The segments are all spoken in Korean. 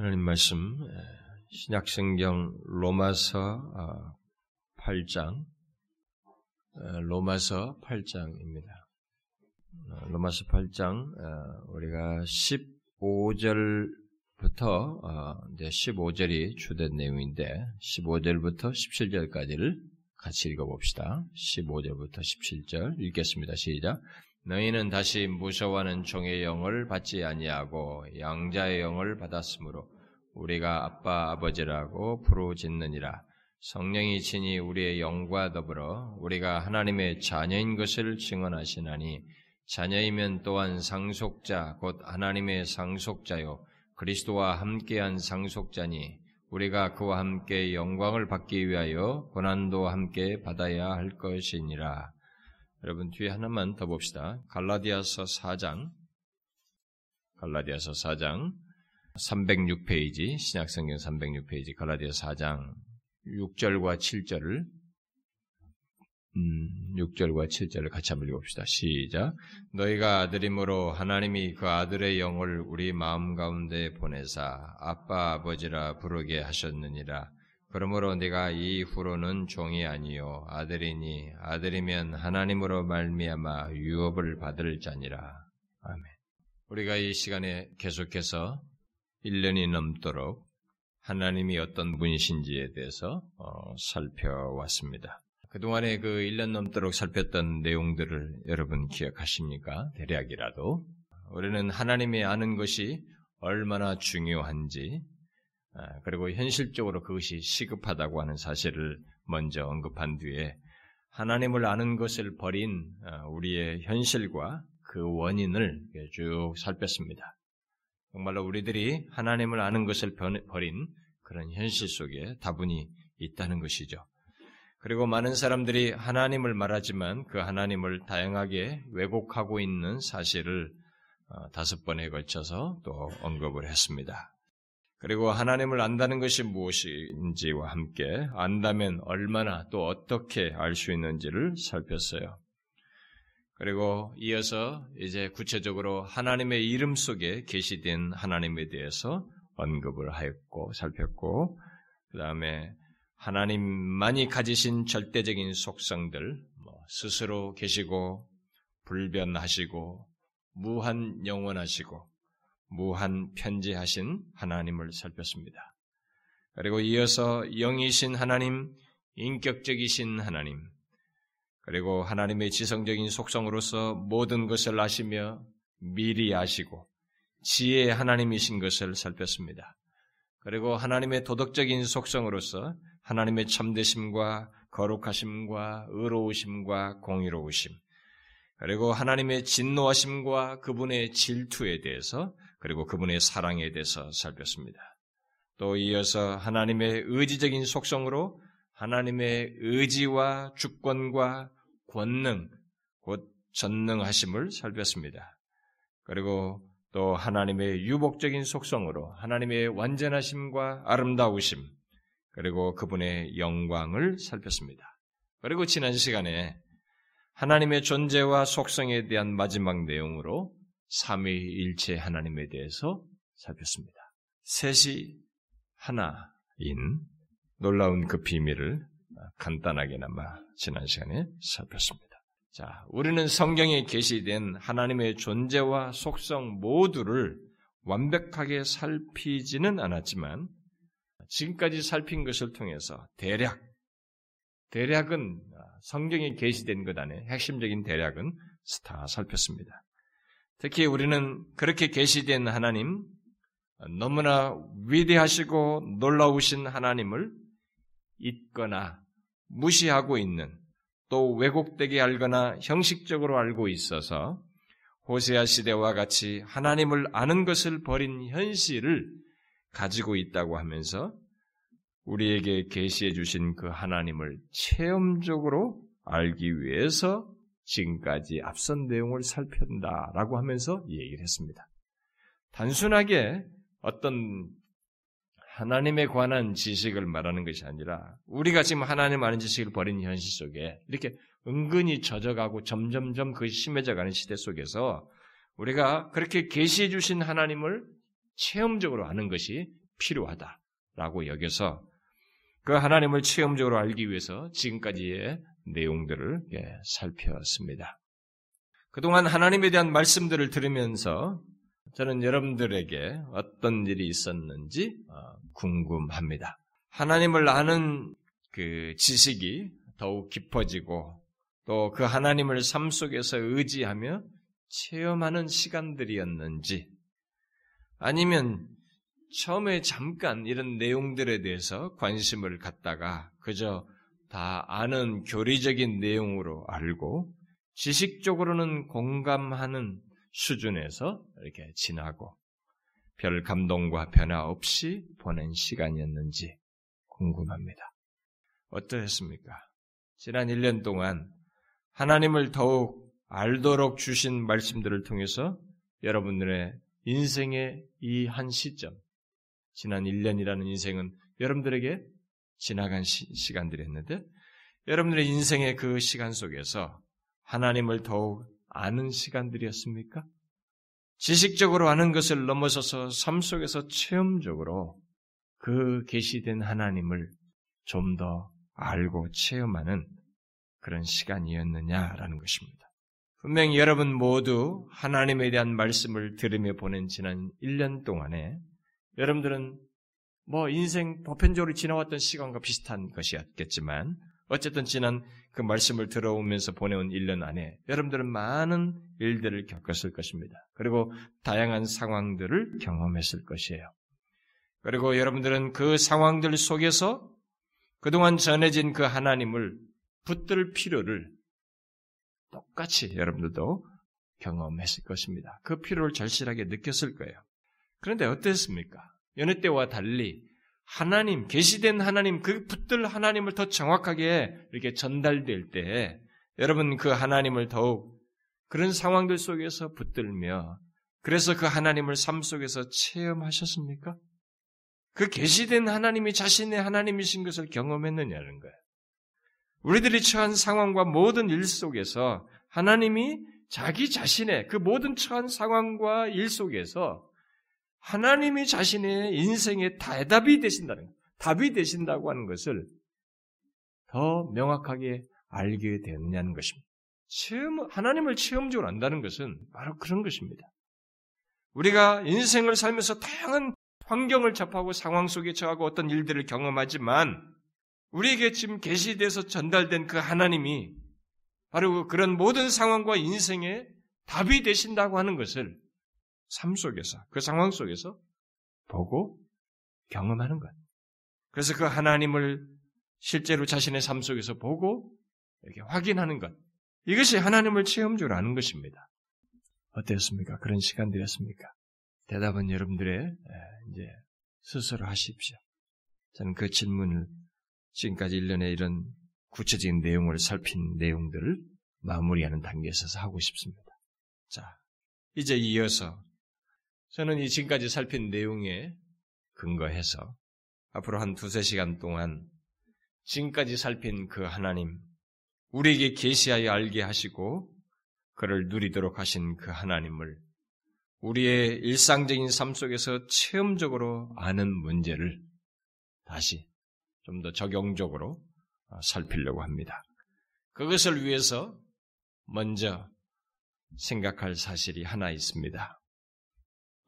하나님 말씀 신약성경 로마서 8장 로마서 8장입니다. 로마서 8장 우리가 15절부터 15절이 주된 내용인데 15절부터 17절까지를 같이 읽어봅시다. 15절부터 17절 읽겠습니다. 시작. 너희는 다시 무서워하는 종의 영을 받지 아니하고 양자의 영을 받았으므로 우리가 아빠 아버지라고 부르짖느니라. 성령이 친히 우리의 영과 더불어 우리가 하나님의 자녀인 것을 증언하시나니 자녀이면 또한 상속자 곧 하나님의 상속자요 그리스도와 함께한 상속자니 우리가 그와 함께 영광을 받기 위하여 고난도 함께 받아야 할 것이니라. 여러분 뒤에 하나만 더 봅시다. 갈라디아서 4장 갈라디아서 4장 306페이지 신약성경 306페이지 갈라디아서 4장 6절과 7절을 음, 6절과 7절을 같이 한번 읽어봅시다. 시작. 너희가 아들이므로 하나님이 그 아들의 영을 우리 마음 가운데 보내사 아빠 아버지라 부르게 하셨느니라. 그러므로 네가 이후로는 종이 아니요 아들이니 아들이면 하나님으로 말미암아 유업을 받을 자니라. 아멘. 우리가 이 시간에 계속해서 1년이 넘도록 하나님이 어떤 분이신지에 대해서 어, 살펴왔습니다. 그동안에 그 1년 넘도록 살폈던 내용들을 여러분 기억하십니까? 대략이라도. 우리는 하나님이 아는 것이 얼마나 중요한지, 아, 그리고 현실적으로 그것이 시급하다고 하는 사실을 먼저 언급한 뒤에 하나님을 아는 것을 버린 아, 우리의 현실과 그 원인을 쭉 살폈습니다. 정말로 우리들이 하나님을 아는 것을 버린 그런 현실 속에 다분히 있다는 것이죠. 그리고 많은 사람들이 하나님을 말하지만 그 하나님을 다양하게 왜곡하고 있는 사실을 어, 다섯 번에 걸쳐서 또 언급을 했습니다. 그리고 하나님을 안다는 것이 무엇인지와 함께 안다면 얼마나 또 어떻게 알 수 있는지를 살폈어요. 그리고 이어서 이제 구체적으로 하나님의 이름 속에 계시된 하나님에 대해서 언급을 하였고 살폈고 그 다음에 하나님만이 가지신 절대적인 속성들 뭐 스스로 계시고 불변하시고 무한 영원하시고 무한 편지하신 하나님을 살폈습니다. 그리고 이어서 영이신 하나님, 인격적이신 하나님, 그리고 하나님의 지성적인 속성으로서 모든 것을 아시며 미리 아시고 지혜의 하나님이신 것을 살폈습니다. 그리고 하나님의 도덕적인 속성으로서 하나님의 참되심과 거룩하심과 의로우심과 공의로우심, 그리고 하나님의 진노하심과 그분의 질투에 대해서 그리고 그분의 사랑에 대해서 살폈습니다. 또 이어서 하나님의 의지적인 속성으로 하나님의 의지와 주권과 권능, 곧 전능하심을 살폈습니다. 그리고 또 하나님의 유복적인 속성으로 하나님의 완전하심과 아름다우심, 그리고 그분의 영광을 살폈습니다. 그리고 지난 시간에 하나님의 존재와 속성에 대한 마지막 내용으로 삼위일체 하나님에 대해서 살폈습니다. 셋이 하나인 놀라운 그 비밀을 간단하게나마 지난 시간에 살폈습니다. 자, 우리는 성경에 게시된 하나님의 존재와 속성 모두를 완벽하게 살피지는 않았지만 지금까지 살핀 것을 통해서 대략 대략은 성경에 게시된 것 안에 핵심적인 대략은 다 살폈습니다. 특히 우리는 그렇게 계시된 하나님, 너무나 위대하시고 놀라우신 하나님을 잊거나 무시하고 있는 또 왜곡되게 알거나 형식적으로 알고 있어서 호세아 시대와 같이 하나님을 아는 것을 버린 현실을 가지고 있다고 하면서 우리에게 계시해 주신 그 하나님을 체험적으로 알기 위해서 지금까지 앞선 내용을 살편다라고 하면서 얘기를 했습니다. 단순하게 어떤 하나님에 관한 지식을 말하는 것이 아니라 우리가 지금 하나님 아는 지식을 버린 현실 속에 이렇게 은근히 젖어가고 점점점 그 심해져가는 시대 속에서 우리가 그렇게 계시해 주신 하나님을 체험적으로 아는 것이 필요하다라고 여겨서 그 하나님을 체험적으로 알기 위해서 지금까지의 내용들을 예, 살펴봤습니다. 그동안 하나님에 대한 말씀들을 들으면서 저는 여러분들에게 어떤 일이 있었는지 어, 궁금합니다. 하나님을 아는 그 지식이 더욱 깊어지고 또 그 하나님을 삶 속에서 의지하며 체험하는 시간들이었는지 아니면 처음에 잠깐 이런 내용들에 대해서 관심을 갖다가 그저 다 아는 교리적인 내용으로 알고 지식적으로는 공감하는 수준에서 이렇게 지나고 별 감동과 변화 없이 보낸 시간이었는지 궁금합니다. 어떠했습니까? 지난 1년 동안 하나님을 더욱 알도록 주신 말씀들을 통해서 여러분들의 인생의 이 한 시점, 지난 1년이라는 인생은 여러분들에게 지나간 시, 간들이었는데 여러분들의 인생의 그 시간 속에서 하나님을 더욱 아는 시간들이었습니까? 지식적으로 아는 것을 넘어서서 삶 속에서 체험적으로 그 계시된 하나님을 좀 더 알고 체험하는 그런 시간이었느냐라는 것입니다. 분명히 여러분 모두 하나님에 대한 말씀을 들으며 보낸 지난 1년 동안에 여러분들은 뭐 인생 보편적으로 지나왔던 시간과 비슷한 것이었겠지만 어쨌든 지난 그 말씀을 들어오면서 보내온 1년 안에 여러분들은 많은 일들을 겪었을 것입니다. 그리고 다양한 상황들을 경험했을 것이에요. 그리고 여러분들은 그 상황들 속에서 그동안 전해진 그 하나님을 붙들 필요를 똑같이 여러분들도 경험했을 것입니다. 그 필요를 절실하게 느꼈을 거예요. 그런데 어땠습니까? 여느 때와 달리 하나님, 계시된 하나님, 그 붙들 하나님을 더 정확하게 이렇게 전달될 때 여러분 그 하나님을 더욱 그런 상황들 속에서 붙들며 그래서 그 하나님을 삶 속에서 체험하셨습니까? 그 계시된 하나님이 자신의 하나님이신 것을 경험했느냐는 거예요. 우리들이 처한 상황과 모든 일 속에서 하나님이 자기 자신의 그 모든 처한 상황과 일 속에서 하나님이 자신의 인생의 대답이 되신다는 것, 답이 되신다고 하는 것을 더 명확하게 알게 되느냐는 것입니다. 체험, 하나님을 체험적으로 안다는 것은 바로 그런 것입니다. 우리가 인생을 살면서 다양한 환경을 접하고 상황 속에 처하고 어떤 일들을 경험하지만 우리에게 지금 계시돼서 전달된 그 하나님이 바로 그런 모든 상황과 인생의 답이 되신다고 하는 것을 삶 속에서, 그 상황 속에서 보고 경험하는 것. 그래서 그 하나님을 실제로 자신의 삶 속에서 보고 이렇게 확인하는 것. 이것이 하나님을 체험적으로 아는 것입니다. 어땠습니까? 그런 시간들이었습니까? 대답은 여러분들의 이제 스스로 하십시오. 저는 그 질문을 지금까지 1년에 이런 구체적인 내용을 살핀 내용들을 마무리하는 단계에 서서 하고 싶습니다. 자, 이제 이어서 저는 이 지금까지 살핀 내용에 근거해서 앞으로 한 두세 시간 동안 지금까지 살핀 그 하나님, 우리에게 계시하여 알게 하시고 그를 누리도록 하신 그 하나님을 우리의 일상적인 삶 속에서 체험적으로 아는 문제를 다시 좀 더 적용적으로 살피려고 합니다. 그것을 위해서 먼저 생각할 사실이 하나 있습니다.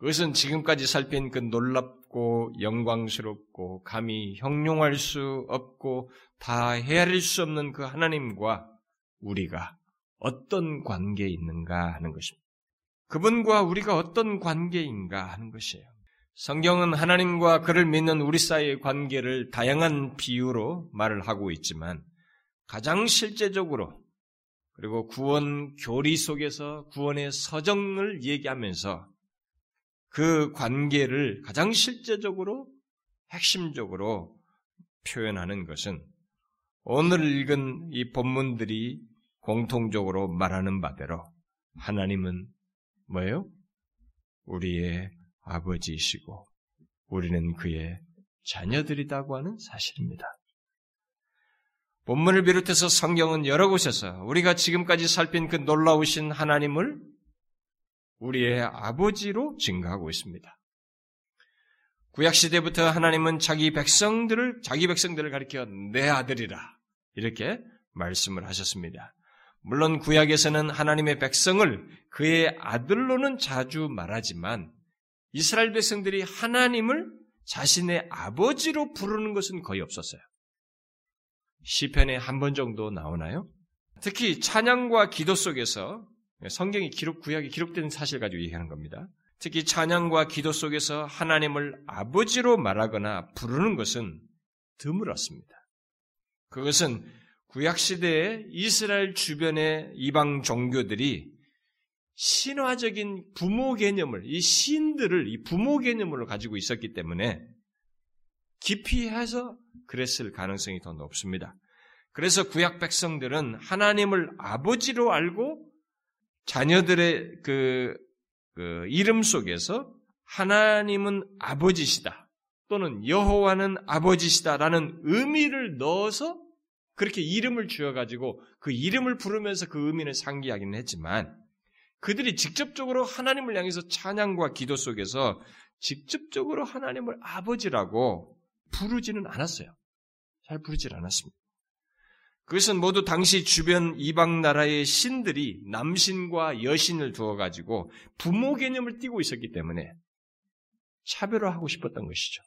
그것은 지금까지 살핀 그 놀랍고 영광스럽고 감히 형용할 수 없고 다 헤아릴 수 없는 그 하나님과 우리가 어떤 관계에 있는가 하는 것입니다. 그분과 우리가 어떤 관계인가 하는 것이에요. 성경은 하나님과 그를 믿는 우리 사이의 관계를 다양한 비유로 말을 하고 있지만 가장 실제적으로 그리고 구원 교리 속에서 구원의 서정을 얘기하면서 그 관계를 가장 실제적으로 핵심적으로 표현하는 것은 오늘 읽은 이 본문들이 공통적으로 말하는 바대로 하나님은 뭐예요? 우리의 아버지이시고 우리는 그의 자녀들이라고 하는 사실입니다. 본문을 비롯해서 성경은 여러 곳에서 우리가 지금까지 살핀 그 놀라우신 하나님을 우리의 아버지로 증가하고 있습니다. 구약 시대부터 하나님은 자기 백성들을 자기 백성들을 가리켜 내 아들이라 이렇게 말씀을 하셨습니다. 물론 구약에서는 하나님의 백성을 그의 아들로는 자주 말하지만 이스라엘 백성들이 하나님을 자신의 아버지로 부르는 것은 거의 없었어요. 시편에 한 번 정도 나오나요? 특히 찬양과 기도 속에서 성경이 기록 구약이 기록된 사실 가지고 얘기하는 겁니다. 특히 찬양과 기도 속에서 하나님을 아버지로 말하거나 부르는 것은 드물었습니다. 그것은 구약 시대에 이스라엘 주변의 이방 종교들이 신화적인 부모 개념을 이 신들을 이 부모 개념으로 가지고 있었기 때문에 깊이 해서 그랬을 가능성이 더 높습니다. 그래서 구약 백성들은 하나님을 아버지로 알고 자녀들의 그, 그 이름 속에서 하나님은 아버지시다 또는 여호와는 아버지시다라는 의미를 넣어서 그렇게 이름을 주어가지고 그 이름을 부르면서 그 의미를 상기하기는 했지만 그들이 직접적으로 하나님을 향해서 찬양과 기도 속에서 직접적으로 하나님을 아버지라고 부르지는 않았어요. 잘 부르질 않았습니다. 그것은 모두 당시 주변 이방 나라의 신들이 남신과 여신을 두어 가지고 부모 개념을 띠고 있었기 때문에 차별화하고 싶었던 것이죠.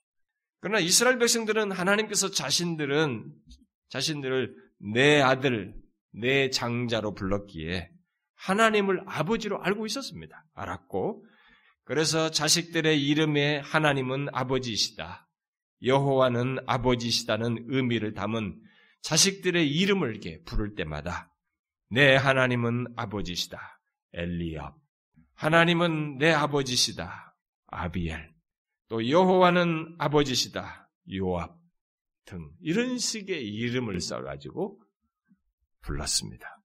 그러나 이스라엘 백성들은 하나님께서 자신들은 자신들을 내 아들, 내 장자로 불렀기에 하나님을 아버지로 알고 있었습니다. 알았고 그래서 자식들의 이름에 하나님은 아버지이시다. 여호와는 아버지시다는 의미를 담은 자식들의 이름을 이렇게 부를 때마다 내 하나님은 아버지시다. 엘리압. 하나님은 내 아버지시다. 아비엘. 또 여호와는 아버지시다. 요압 등 이런 식의 이름을 써가지고 불렀습니다.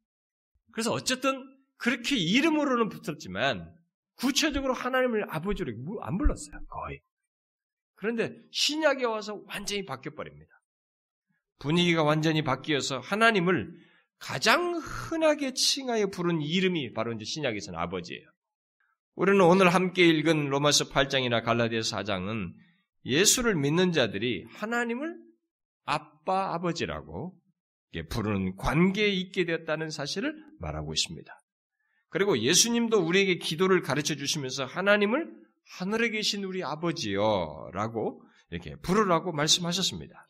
그래서 어쨌든 그렇게 이름으로는 붙었지만 구체적으로 하나님을 아버지로 안 불렀어요. 거의. 그런데 신약에 와서 완전히 바뀌어 버립니다. 분위기가 완전히 바뀌어서 하나님을 가장 흔하게 칭하여 부른 이름이 바로 이제 신약에서는 아버지예요. 우리는 오늘 함께 읽은 로마서 8장이나 갈라디아서 4장은 예수를 믿는 자들이 하나님을 아빠, 아버지라고 부르는 관계에 있게 되었다는 사실을 말하고 있습니다. 그리고 예수님도 우리에게 기도를 가르쳐 주시면서 하나님을 하늘에 계신 우리 아버지요 라고 이렇게 부르라고 말씀하셨습니다.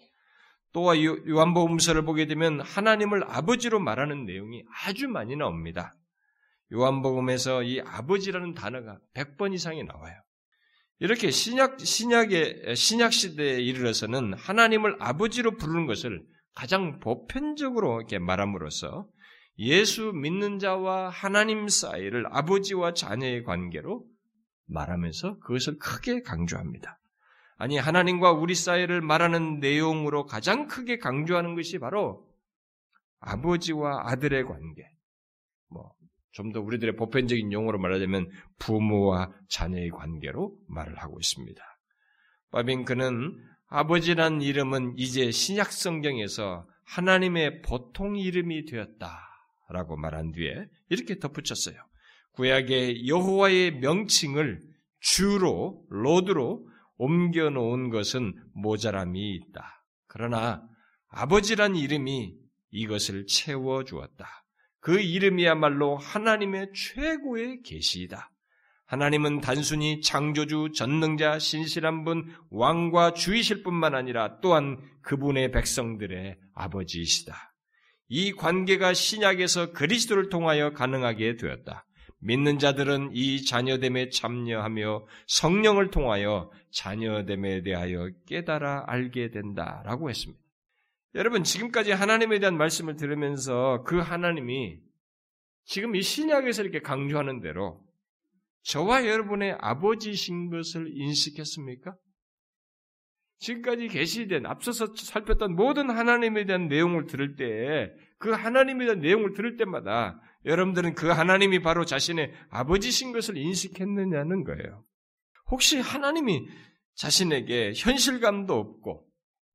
또한 요한복음서를 보게 되면 하나님을 아버지로 말하는 내용이 아주 많이 나옵니다. 요한복음에서 이 아버지라는 단어가 100번 이상이 나와요. 이렇게 신약 신약의 신약 시대에 이르러서는 하나님을 아버지로 부르는 것을 가장 보편적으로 이렇게 말함으로써 예수 믿는 자와 하나님 사이를 아버지와 자녀의 관계로 말하면서 그것을 크게 강조합니다. 아니, 하나님과 우리 사이를 말하는 내용으로 가장 크게 강조하는 것이 바로 아버지와 아들의 관계. 뭐, 좀 더 우리들의 보편적인 용어로 말하자면 부모와 자녀의 관계로 말을 하고 있습니다. 바빙크는 아버지란 이름은 이제 신약 성경에서 하나님의 보통 이름이 되었다라고 말한 뒤에 이렇게 덧붙였어요. 구약의 여호와의 명칭을 주로 로드로 옮겨 놓은 것은 모자람이 있다. 그러나 아버지란 이름이 이것을 채워 주었다. 그 이름이야말로 하나님의 최고의 계시이다. 하나님은 단순히 창조주, 전능자, 신실한 분, 왕과 주이실 뿐만 아니라 또한 그분의 백성들의 아버지이시다. 이 관계가 신약에서 그리스도를 통하여 가능하게 되었다. 믿는 자들은 이 자녀됨에 참여하며 성령을 통하여 자녀됨에 대하여 깨달아 알게 된다라고 했습니다. 여러분, 지금까지 하나님에 대한 말씀을 들으면서 그 하나님이 지금 이 신약에서 이렇게 강조하는 대로 저와 여러분의 아버지신 것을 인식했습니까? 지금까지 계시된 앞서서 살폈던 모든 하나님에 대한 내용을 들을 때 그 하나님에 대한 내용을 들을 때마다 여러분들은 그 하나님이 바로 자신의 아버지신 것을 인식했느냐는 거예요. 혹시 하나님이 자신에게 현실감도 없고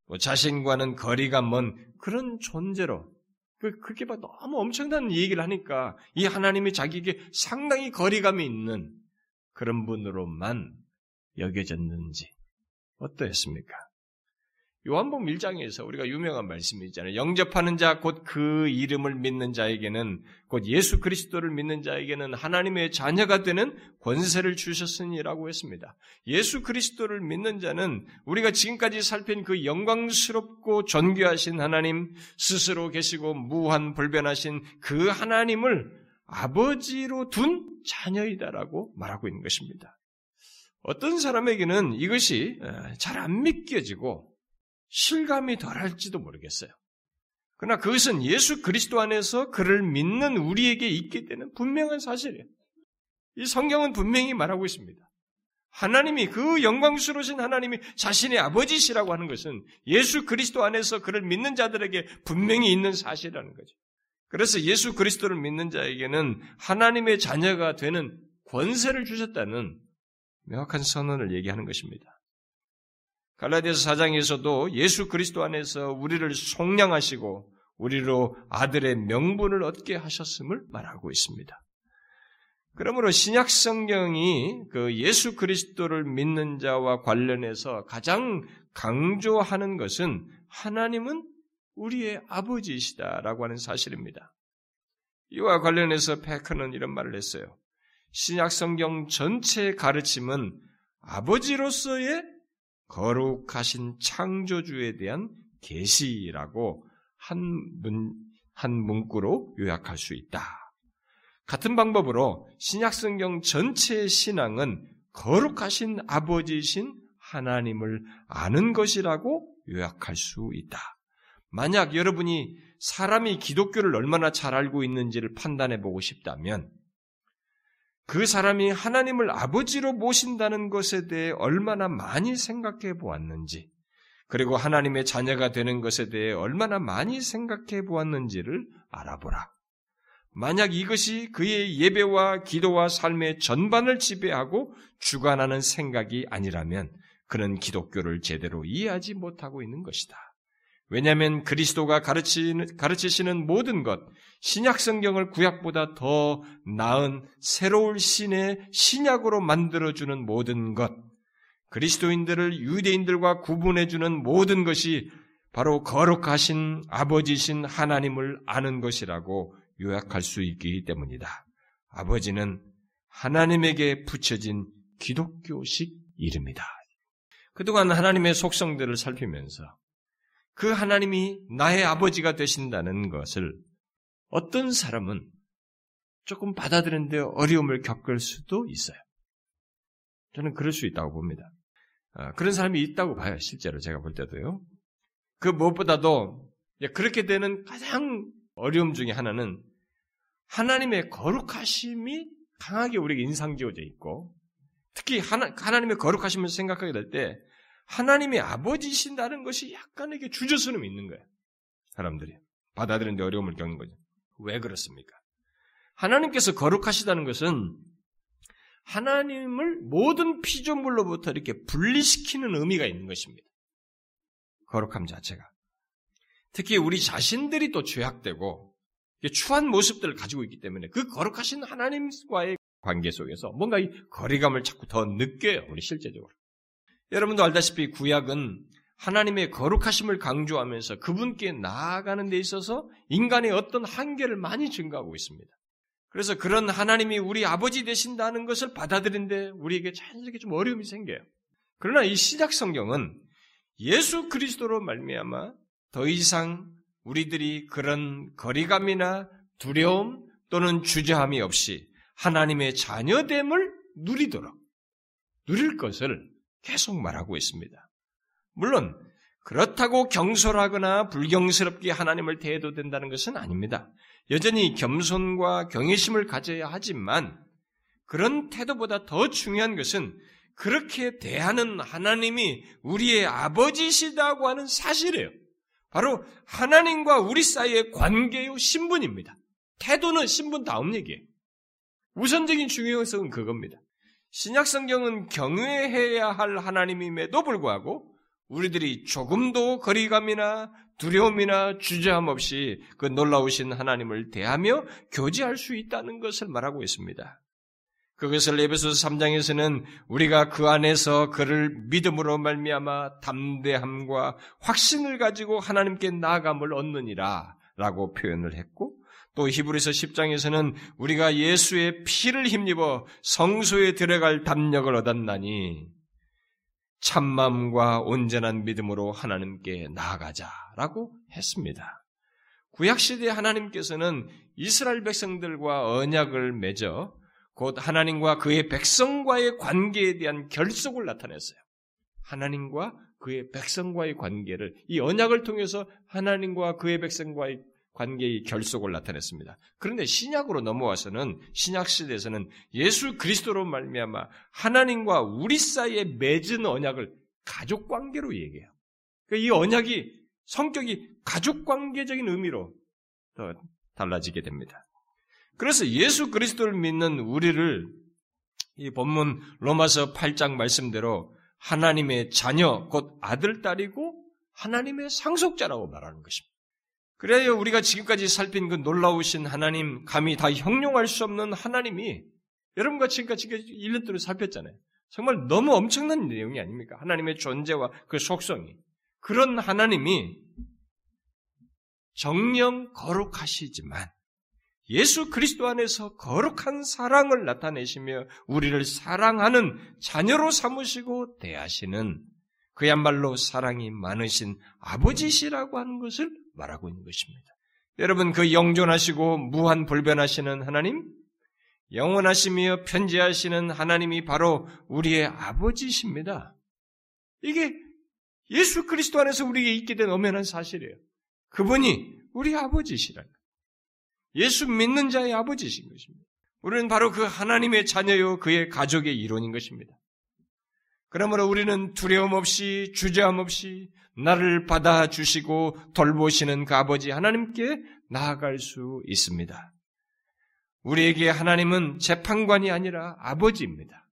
뭐 자신과는 거리가 먼 그런 존재로 그, 그렇게 막 너무 엄청난 얘기를 하니까 이 하나님이 자기에게 상당히 거리감이 있는 그런 분으로만 여겨졌는지 어떠했습니까? 요한복음 1장에서 우리가 유명한 말씀이 있잖아요. 영접하는 자 곧 그 이름을 믿는 자에게는 곧 예수 그리스도를 믿는 자에게는 하나님의 자녀가 되는 권세를 주셨으니라고 했습니다. 예수 그리스도를 믿는 자는 우리가 지금까지 살핀 그 영광스럽고 존귀하신 하나님 스스로 계시고 무한 불변하신 그 하나님을 아버지로 둔 자녀이다라고 말하고 있는 것입니다. 어떤 사람에게는 이것이 잘 안 믿겨지고 실감이 덜할지도 모르겠어요. 그러나 그것은 예수 그리스도 안에서 그를 믿는 우리에게 있게 되는 분명한 사실이에요. 이 성경은 분명히 말하고 있습니다. 하나님이 그 영광스러우신 하나님이 자신의 아버지시라고 하는 것은 예수 그리스도 안에서 그를 믿는 자들에게 분명히 있는 사실이라는 거죠. 그래서 예수 그리스도를 믿는 자에게는 하나님의 자녀가 되는 권세를 주셨다는 명확한 선언을 얘기하는 것입니다. 갈라디아서 4장에서도 예수 그리스도 안에서 우리를 속량하시고 우리로 아들의 명분을 얻게 하셨음을 말하고 있습니다. 그러므로 신약 성경이 그 예수 그리스도를 믿는 자와 관련해서 가장 강조하는 것은 하나님은 우리의 아버지이시다라고 하는 사실입니다. 이와 관련해서 페크는 이런 말을 했어요. 신약 성경 전체의 가르침은 아버지로서의 거룩하신 창조주에 대한 계시라고 한 문, 한 문구로 요약할 수 있다. 같은 방법으로 신약성경 전체의 신앙은 거룩하신 아버지이신 하나님을 아는 것이라고 요약할 수 있다. 만약 여러분이 사람이 기독교를 얼마나 잘 알고 있는지를 판단해 보고 싶다면 그 사람이 하나님을 아버지로 모신다는 것에 대해 얼마나 많이 생각해 보았는지, 그리고 하나님의 자녀가 되는 것에 대해 얼마나 많이 생각해 보았는지를 알아보라. 만약 이것이 그의 예배와 기도와 삶의 전반을 지배하고 주관하는 생각이 아니라면 그는 기독교를 제대로 이해하지 못하고 있는 것이다. 왜냐하면 그리스도가 가르치는, 가르치시는 모든 것, 신약 성경을 구약보다 더 나은 새로운 신의 신약으로 만들어주는 모든 것, 그리스도인들을 유대인들과 구분해주는 모든 것이 바로 거룩하신 아버지신 하나님을 아는 것이라고 요약할 수 있기 때문이다. 아버지는 하나님에게 붙여진 기독교식 이름이다. 그동안 하나님의 속성들을 살피면서 그 하나님이 나의 아버지가 되신다는 것을 어떤 사람은 조금 받아들이는데 어려움을 겪을 수도 있어요. 저는 그럴 수 있다고 봅니다. 아, 그런 사람이 있다고 봐요, 실제로 제가 볼 때도요. 그 무엇보다도 그렇게 되는 가장 어려움 중에 하나는 하나님의 거룩하심이 강하게 우리에게 인상지어져 있고 특히 하나, 하나님의 거룩하심을 생각하게 될 때 하나님의 아버지신다는 것이 약간에게 주저스름이 있는 거예요. 사람들이. 받아들이는데 어려움을 겪는 거죠. 왜 그렇습니까? 하나님께서 거룩하시다는 것은 하나님을 모든 피조물로부터 이렇게 분리시키는 의미가 있는 것입니다. 거룩함 자체가. 특히 우리 자신들이 또 죄악되고 추한 모습들을 가지고 있기 때문에 그 거룩하신 하나님과의 관계 속에서 뭔가 이 거리감을 자꾸 더 느껴요. 우리 실제적으로. 여러분도 알다시피 구약은 하나님의 거룩하심을 강조하면서 그분께 나아가는 데 있어서 인간의 어떤 한계를 많이 증가하고 있습니다. 그래서 그런 하나님이 우리 아버지 되신다는 것을 받아들이는데 우리에게 자연스럽게 좀 어려움이 생겨요. 그러나 이 시작 성경은 예수 그리스도로 말미암아 더 이상 우리들이 그런 거리감이나 두려움 또는 주저함이 없이 하나님의 자녀됨을 누리도록 누릴 것을 계속 말하고 있습니다. 물론 그렇다고 경솔하거나 불경스럽게 하나님을 대해도 된다는 것은 아닙니다. 여전히 겸손과 경외심을 가져야 하지만 그런 태도보다 더 중요한 것은 그렇게 대하는 하나님이 우리의 아버지시다고 하는 사실이에요. 바로 하나님과 우리 사이의 관계요 신분입니다. 태도는 신분 다음 얘기예요. 우선적인 중요성은 그겁니다. 신약 성경은 경외해야 할 하나님임에도 불구하고 우리들이 조금도 거리감이나 두려움이나 주저함 없이 그 놀라우신 하나님을 대하며 교제할 수 있다는 것을 말하고 있습니다. 그것을 에베소서 3장에서는 우리가 그 안에서 그를 믿음으로 말미암아 담대함과 확신을 가지고 하나님께 나아감을 얻느니라 라고 표현을 했고 또 히브리서 10장에서는 우리가 예수의 피를 힘입어 성소에 들어갈 담력을 얻었나니 참마음과 온전한 믿음으로 하나님께 나아가자라고 했습니다. 구약시대 하나님께서는 이스라엘 백성들과 언약을 맺어 곧 하나님과 그의 백성과의 관계에 대한 결속을 나타냈어요. 하나님과 그의 백성과의 관계를 이 언약을 통해서 하나님과 그의 백성과의 관계의 결속을 나타냈습니다. 그런데 신약으로 넘어와서는 신약 시대에서는 예수 그리스도로 말미암아 하나님과 우리 사이에 맺은 언약을 가족 관계로 얘기해요. 그러니까 이 언약이 성격이 가족 관계적인 의미로 더 달라지게 됩니다. 그래서 예수 그리스도를 믿는 우리를 이 본문 로마서 8장 말씀대로 하나님의 자녀, 곧 아들, 딸이고 하나님의 상속자라고 말하는 것입니다. 그래야 우리가 지금까지 살핀 그 놀라우신 하나님, 감히 다 형용할 수 없는 하나님이 여러분과 지금까지 1년 동안 살폈잖아요. 정말 너무 엄청난 내용이 아닙니까? 하나님의 존재와 그 속성이. 그런 하나님이 정령 거룩하시지만 예수 그리스도 안에서 거룩한 사랑을 나타내시며 우리를 사랑하는 자녀로 삼으시고 대하시는 그야말로 사랑이 많으신 아버지시라고 하는 것을 말하고 있는 것입니다. 여러분 그 영존하시고 무한 불변하시는 하나님, 영원하시며 편지하시는 하나님이 바로 우리의 아버지십니다. 이게 예수 그리스도 안에서 우리에게 있게 된 엄연한 사실이에요. 그분이 우리 아버지시라는 예수 믿는 자의 아버지신 것입니다. 우리는 바로 그 하나님의 자녀요 그의 가족의 이론인 것입니다. 그러므로 우리는 두려움 없이 주저함 없이 나를 받아주시고 돌보시는 그 아버지 하나님께 나아갈 수 있습니다. 우리에게 하나님은 재판관이 아니라 아버지입니다.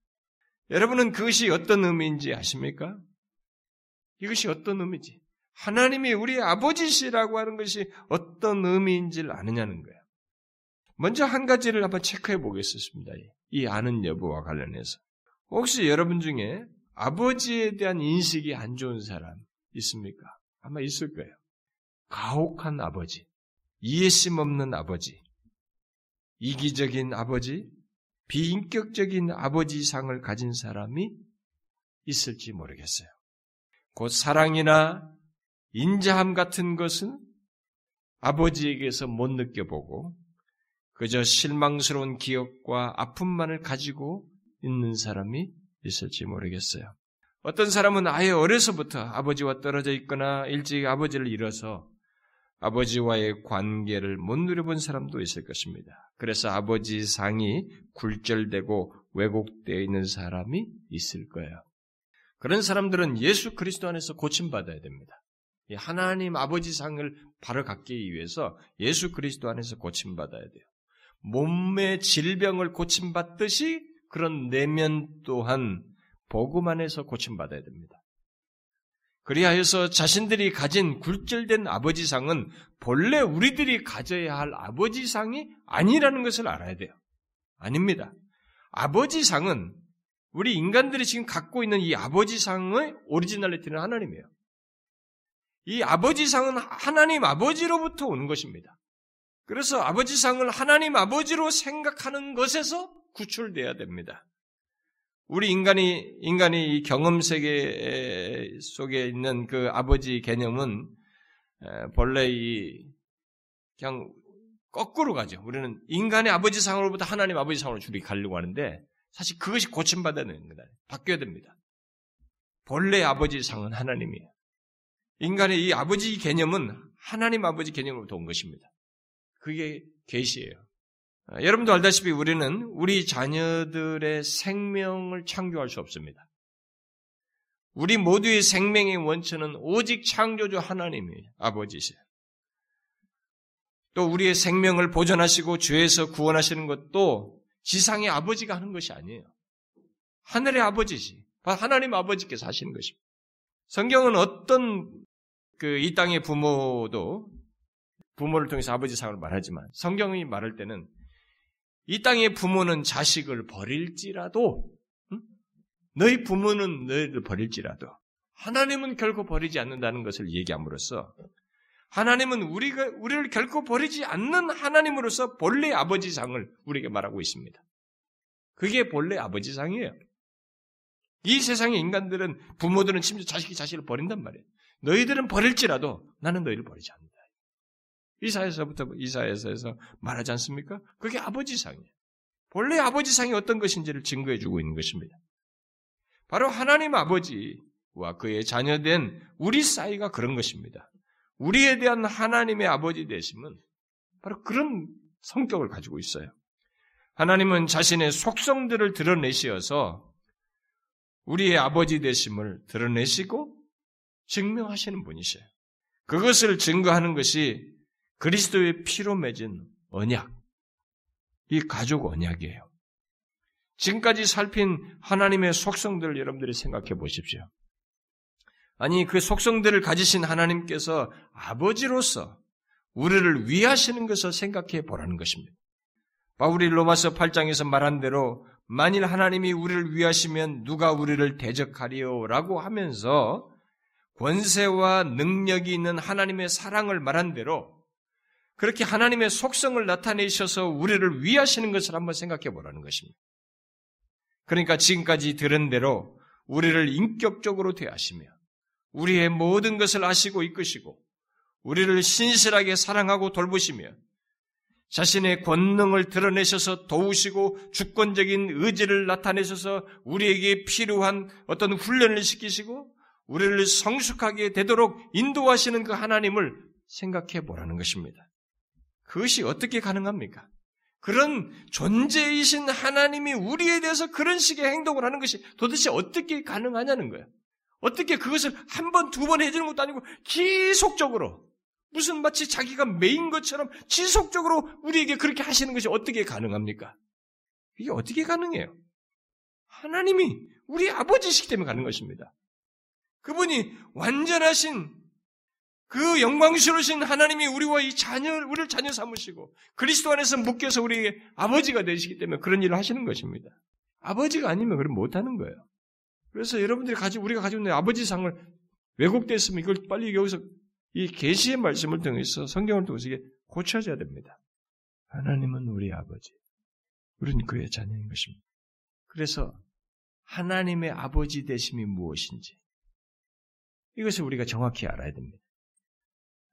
여러분은 그것이 어떤 의미인지 아십니까? 이것이 어떤 의미지? 하나님이 우리 아버지시라고 하는 것이 어떤 의미인지를 아느냐는 거예요. 먼저 한 가지를 한번 체크해 보겠습니다. 이 아는 여부와 관련해서. 혹시 여러분 중에 아버지에 대한 인식이 안 좋은 사람 있습니까? 아마 있을 거예요. 가혹한 아버지, 이해심 없는 아버지, 이기적인 아버지, 비인격적인 아버지상을 가진 사람이 있을지 모르겠어요. 곧 사랑이나 인자함 같은 것은 아버지에게서 못 느껴보고 그저 실망스러운 기억과 아픔만을 가지고 있는 사람이 있을지 모르겠어요. 어떤 사람은 아예 어려서부터 아버지와 떨어져 있거나 일찍 아버지를 잃어서 아버지와의 관계를 못 누려본 사람도 있을 것입니다. 그래서 아버지 상이 굴절되고 왜곡되어 있는 사람이 있을 거예요. 그런 사람들은 예수 그리스도 안에서 고침받아야 됩니다. 하나님 아버지 상을 바로 갖기 위해서 예수 그리스도 안에서 고침받아야 돼요. 몸의 질병을 고침받듯이 그런 내면 또한 복음 안에서 고침받아야 됩니다. 그리하여서 자신들이 가진 굴절된 아버지상은 본래 우리들이 가져야 할 아버지상이 아니라는 것을 알아야 돼요. 아닙니다. 아버지상은 우리 인간들이 지금 갖고 있는 이 아버지상의 오리지널리티는 하나님이에요. 이 아버지상은 하나님 아버지로부터 오는 것입니다. 그래서 아버지상을 하나님 아버지로 생각하는 것에서 구출돼야 됩니다. 우리 인간이 인간이 이 경험 세계 속에 있는 그 아버지 개념은 본래 이 그냥 거꾸로 가죠. 우리는 인간의 아버지 상으로부터 하나님 아버지 상으로 줄이 가려고 하는데 사실 그것이 고침받아야 됩니다. 바뀌어야 됩니다. 본래 아버지 상은 하나님이에요. 인간의 이 아버지 개념은 하나님 아버지 개념으로부터 온 것입니다. 그게 계시예요. 아, 여러분도 알다시피 우리는 우리 자녀들의 생명을 창조할 수 없습니다. 우리 모두의 생명의 원천은 오직 창조주 하나님이 아버지세요. 또 우리의 생명을 보존하시고 죄에서 구원하시는 것도 지상의 아버지가 하는 것이 아니에요. 하늘의 아버지시. 하나님 아버지께서 하시는 것입니다. 성경은 어떤 그 이 땅의 부모도 부모를 통해서 아버지 상을 말하지만 성경이 말할 때는 이 땅의 부모는 자식을 버릴지라도 응? 너희 부모는 너희를 버릴지라도 하나님은 결코 버리지 않는다는 것을 얘기함으로써 하나님은 우리가 우리를 결코 버리지 않는 하나님으로서 본래 아버지상을 우리에게 말하고 있습니다. 그게 본래 아버지상이에요. 이 세상의 인간들은 부모들은 심지어 자식이 자식을 버린단 말이에요. 너희들은 버릴지라도 나는 너희를 버리지 않는다. 이사에서부터 이사에서 말하지 않습니까? 그게 아버지상이에요. 본래 아버지상이 어떤 것인지를 증거해 주고 있는 것입니다. 바로 하나님 아버지와 그의 자녀된 우리 사이가 그런 것입니다. 우리에 대한 하나님의 아버지 되심은 바로 그런 성격을 가지고 있어요. 하나님은 자신의 속성들을 드러내시어서 우리의 아버지 되심을 드러내시고 증명하시는 분이셔요. 그것을 증거하는 것이 그리스도의 피로 맺은 언약, 이 가족 언약이에요. 지금까지 살핀 하나님의 속성들을 여러분들이 생각해 보십시오. 아니, 그 속성들을 가지신 하나님께서 아버지로서 우리를 위하시는 것을 생각해 보라는 것입니다. 바울이 로마서 8장에서 말한 대로 만일 하나님이 우리를 위하시면 누가 우리를 대적하리요? 라고 하면서 권세와 능력이 있는 하나님의 사랑을 말한 대로 그렇게 하나님의 속성을 나타내셔서 우리를 위하시는 것을 한번 생각해 보라는 것입니다. 그러니까 지금까지 들은 대로 우리를 인격적으로 대하시며 우리의 모든 것을 아시고 이끄시고 우리를 신실하게 사랑하고 돌보시며 자신의 권능을 드러내셔서 도우시고 주권적인 의지를 나타내셔서 우리에게 필요한 어떤 훈련을 시키시고 우리를 성숙하게 되도록 인도하시는 그 하나님을 생각해 보라는 것입니다. 그것이 어떻게 가능합니까? 그런 존재이신 하나님이 우리에 대해서 그런 식의 행동을 하는 것이 도대체 어떻게 가능하냐는 거예요. 어떻게 그것을 한 번, 두 번 해주는 것도 아니고 계속적으로 무슨 마치 자기가 메인 것처럼 지속적으로 우리에게 그렇게 하시는 것이 어떻게 가능합니까? 이게 어떻게 가능해요? 하나님이 우리 아버지시기 때문에 가는 것입니다. 그분이 완전하신 그 영광스러우신 하나님이 우리와 이 자녀, 우리를 자녀 삼으시고 그리스도 안에서 묶여서 우리에게 아버지가 되시기 때문에 그런 일을 하시는 것입니다. 아버지가 아니면 그럼 못하는 거예요. 그래서 여러분들이 가지고 우리가 가지고 있는 아버지상을 왜곡됐으면 이걸 빨리 여기서 이 계시의 말씀을 통해서 성경을 통해서 이게 고쳐져야 됩니다. 하나님은 우리 아버지. 우리는 그의 자녀인 것입니다. 그래서 하나님의 아버지 되심이 무엇인지 이것을 우리가 정확히 알아야 됩니다.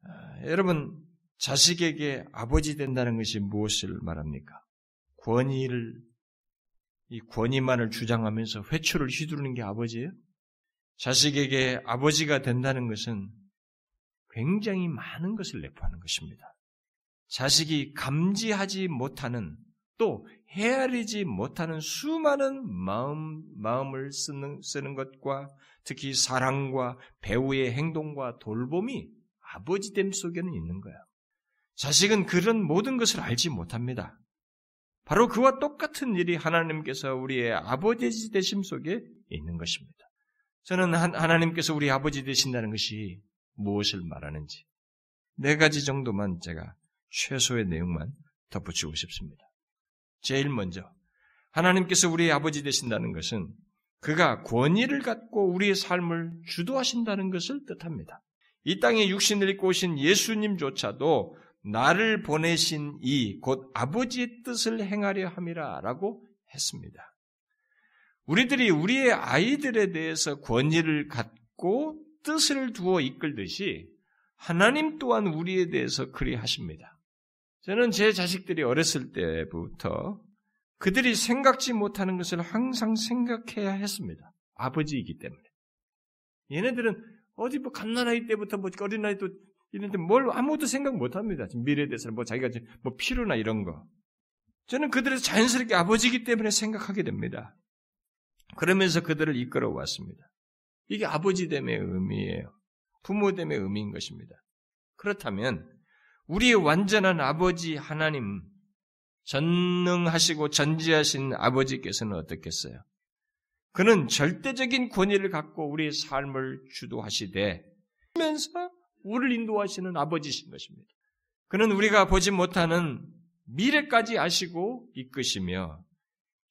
아, 여러분 자식에게 아버지 된다는 것이 무엇을 말합니까? 권위를 이 권위만을 주장하면서 회초를 휘두르는 게 아버지예요? 자식에게 아버지가 된다는 것은 굉장히 많은 것을 내포하는 것입니다. 자식이 감지하지 못하는 또 헤아리지 못하는 수많은 마음, 마음을 쓰는, 쓰는 것과 특히 사랑과 배우의 행동과 돌봄이 아버지됨 속에는 있는 거예요. 자식은 그런 모든 것을 알지 못합니다. 바로 그와 똑같은 일이 하나님께서 우리의 아버지 되심 속에 있는 것입니다. 저는 하나님께서 우리 아버지 되신다는 것이 무엇을 말하는지 네 가지 정도만 제가 최소의 내용만 덧붙이고 싶습니다. 제일 먼저 하나님께서 우리의 아버지 되신다는 것은 그가 권위를 갖고 우리의 삶을 주도하신다는 것을 뜻합니다. 이 땅에 육신을 입고 오신 예수님조차도 나를 보내신 이 곧 아버지의 뜻을 행하려 함이라라고 했습니다. 우리들이 우리의 아이들에 대해서 권위를 갖고 뜻을 두어 이끌듯이 하나님 또한 우리에 대해서 그리 하십니다. 저는 제 자식들이 어렸을 때부터 그들이 생각지 못하는 것을 항상 생각해야 했습니다. 아버지이기 때문에. 얘네들은 어디 뭐 갓난아이 때부터 뭐 어린아이 도 이런데 뭘 아무것도 생각 못 합니다. 미래에 대해서는 뭐 자기가 뭐 필요나 이런 거. 저는 그들을 자연스럽게 아버지이기 때문에 생각하게 됩니다. 그러면서 그들을 이끌어 왔습니다. 이게 아버지 됨의 의미예요. 부모 됨의 의미인 것입니다. 그렇다면 우리의 완전한 아버지 하나님 전능하시고 전지하신 아버지께서는 어떻겠어요? 그는 절대적인 권위를 갖고 우리의 삶을 주도하시되 면서 우리를 인도하시는 아버지신 것입니다. 그는 우리가 보지 못하는 미래까지 아시고 이끄시며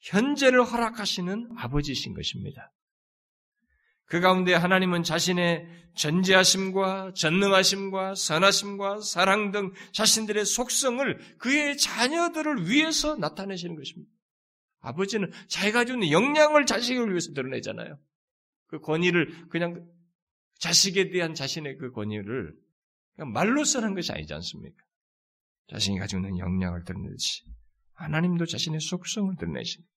현재를 허락하시는 아버지신 것입니다. 그 가운데 하나님은 자신의 전지하심과 전능하심과 선하심과 사랑 등 자신들의 속성을 그의 자녀들을 위해서 나타내시는 것입니다. 아버지는 자기가 주는 영향을 자식을 위해서 드러내잖아요. 그 권위를 그냥 자식에 대한 자신의 그 권위를 말로 쓰는 것이 아니지 않습니까? 자신이 가지고 있는 역량을 드러내듯이 하나님도 자신의 속성을 드러내십니다.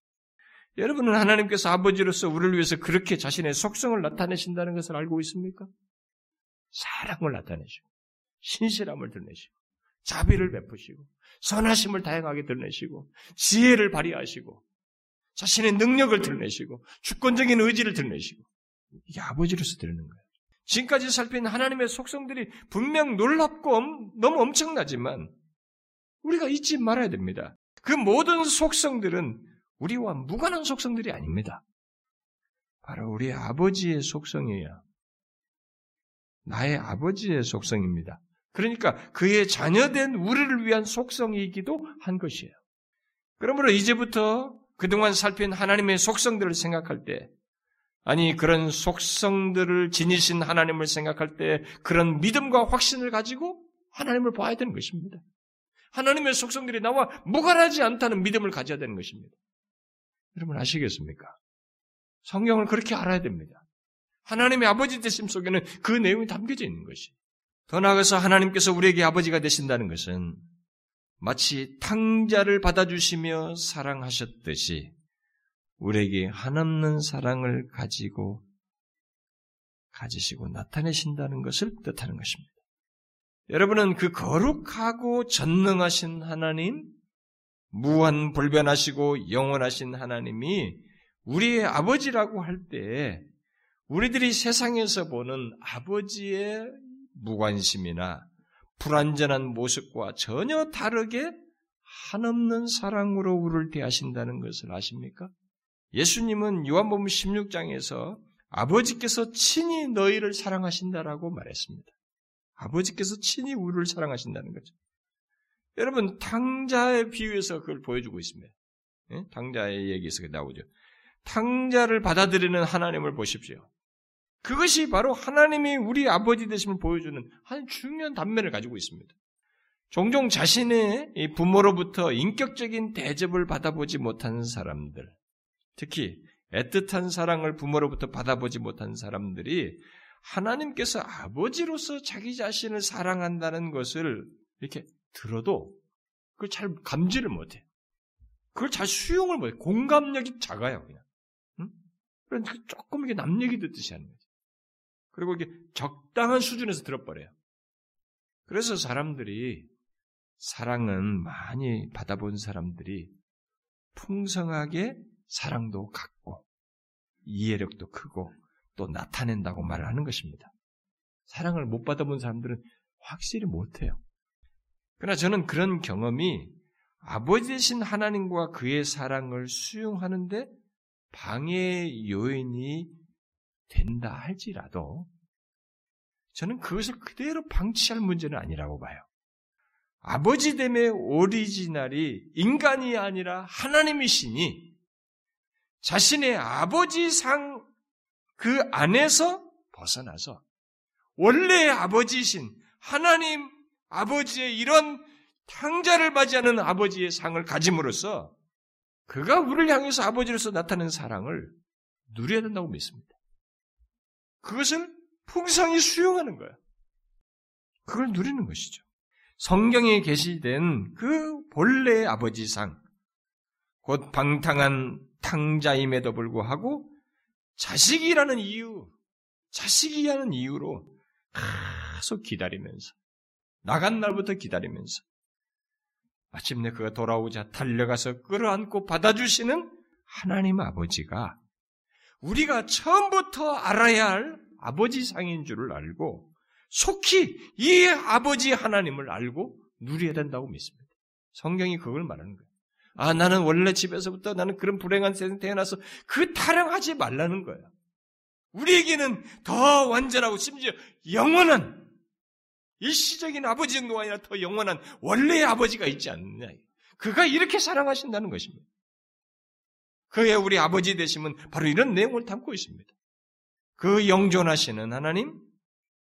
여러분은 하나님께서 아버지로서 우리를 위해서 그렇게 자신의 속성을 나타내신다는 것을 알고 있습니까? 사랑을 나타내시고, 신실함을 드러내시고, 자비를 베푸시고, 선하심을 다양하게 드러내시고, 지혜를 발휘하시고, 자신의 능력을 드러내시고, 주권적인 의지를 드러내시고, 이게 아버지로서 드러내는 거예요. 지금까지 살핀 하나님의 속성들이 분명 놀랍고 너무 엄청나지만, 우리가 잊지 말아야 됩니다. 그 모든 속성들은 우리와 무관한 속성들이 아닙니다. 바로 우리 아버지의 속성이에요. 나의 아버지의 속성입니다. 그러니까 그의 자녀된 우리를 위한 속성이기도 한 것이에요. 그러므로 이제부터 그동안 살핀 하나님의 속성들을 생각할 때, 아니, 그런 속성들을 지니신 하나님을 생각할 때 그런 믿음과 확신을 가지고 하나님을 봐야 되는 것입니다. 하나님의 속성들이 나와 무관하지 않다는 믿음을 가져야 되는 것입니다. 여러분 아시겠습니까? 성경을 그렇게 알아야 됩니다. 하나님의 아버지 되심 속에는 그 내용이 담겨져 있는 것이. 더 나아가서 하나님께서 우리에게 아버지가 되신다는 것은 마치 탕자를 받아주시며 사랑하셨듯이 우리에게 한없는 사랑을 가지고 가지시고 나타내신다는 것을 뜻하는 것입니다. 여러분은 그 거룩하고 전능하신 하나님, 무한 불변하시고 영원하신 하나님이 우리의 아버지라고 할 때 우리들이 세상에서 보는 아버지의 무관심이나 불완전한 모습과 전혀 다르게 한없는 사랑으로 우리를 대하신다는 것을 아십니까? 예수님은 요한복음 16장에서 아버지께서 친히 너희를 사랑하신다라고 말했습니다. 아버지께서 친히 우리를 사랑하신다는 거죠. 여러분 탕자의 비유에서 그걸 보여주고 있습니다. 예? 탕자의 얘기에서 나오죠. 탕자를 받아들이는 하나님을 보십시오. 그것이 바로 하나님이 우리 아버지 되심을 보여주는 한 중요한 단면을 가지고 있습니다. 종종 자신의 부모로부터 인격적인 대접을 받아보지 못한 사람들, 특히 애틋한 사랑을 부모로부터 받아보지 못한 사람들이 하나님께서 아버지로서 자기 자신을 사랑한다는 것을 이렇게 들어도 그걸 잘 감지를 못해. 그걸 잘 수용을 못해. 공감력이 작아요, 그냥. 응? 그러니까 조금 이게 남 얘기 듣듯이 하는 거지. 그리고 이게 적당한 수준에서 들어버려요. 그래서 사람들이 사랑은 많이 받아본 사람들이 풍성하게 사랑도 갖고 이해력도 크고 또 나타낸다고 말을 하는 것입니다. 사랑을 못 받아본 사람들은 확실히 못해요. 그러나 저는 그런 경험이 아버지 되신 하나님과 그의 사랑을 수용하는데 방해 요인이 된다 할지라도 저는 그것을 그대로 방치할 문제는 아니라고 봐요. 아버지 됨의 오리지널이 인간이 아니라 하나님이시니 자신의 아버지상 그 안에서 벗어나서 원래의 아버지이신 하나님 아버지의 이런 탕자를 맞이하는 아버지의 상을 가짐으로써 그가 우리를 향해서 아버지로서 나타낸 사랑을 누려야 된다고 믿습니다. 그것을 풍성히 수용하는 거야. 그걸 누리는 것이죠. 성경에 게시된 그 본래의 아버지상, 곧 방탕한 탕자임에도 불구하고 자식이라는 이유, 자식이라는 이유로 계속 기다리면서 나간 날부터 기다리면서 마침내 그가 돌아오자 달려가서 끌어안고 받아주시는 하나님 아버지가 우리가 처음부터 알아야 할 아버지 상인 줄을 알고 속히 이 아버지 하나님을 알고 누려야 된다고 믿습니다. 성경이 그걸 말하는 거예요. 아, 나는 원래 집에서부터 나는 그런 불행한 세상 태어나서 그 타령하지 말라는 거예요. 우리에게는 더 완전하고 심지어 영원한 일시적인 아버지 정도가 아니라 더 영원한 원래의 아버지가 있지 않느냐. 그가 이렇게 사랑하신다는 것입니다. 그의 우리 아버지 되심은 바로 이런 내용을 담고 있습니다. 그 영존하시는 하나님,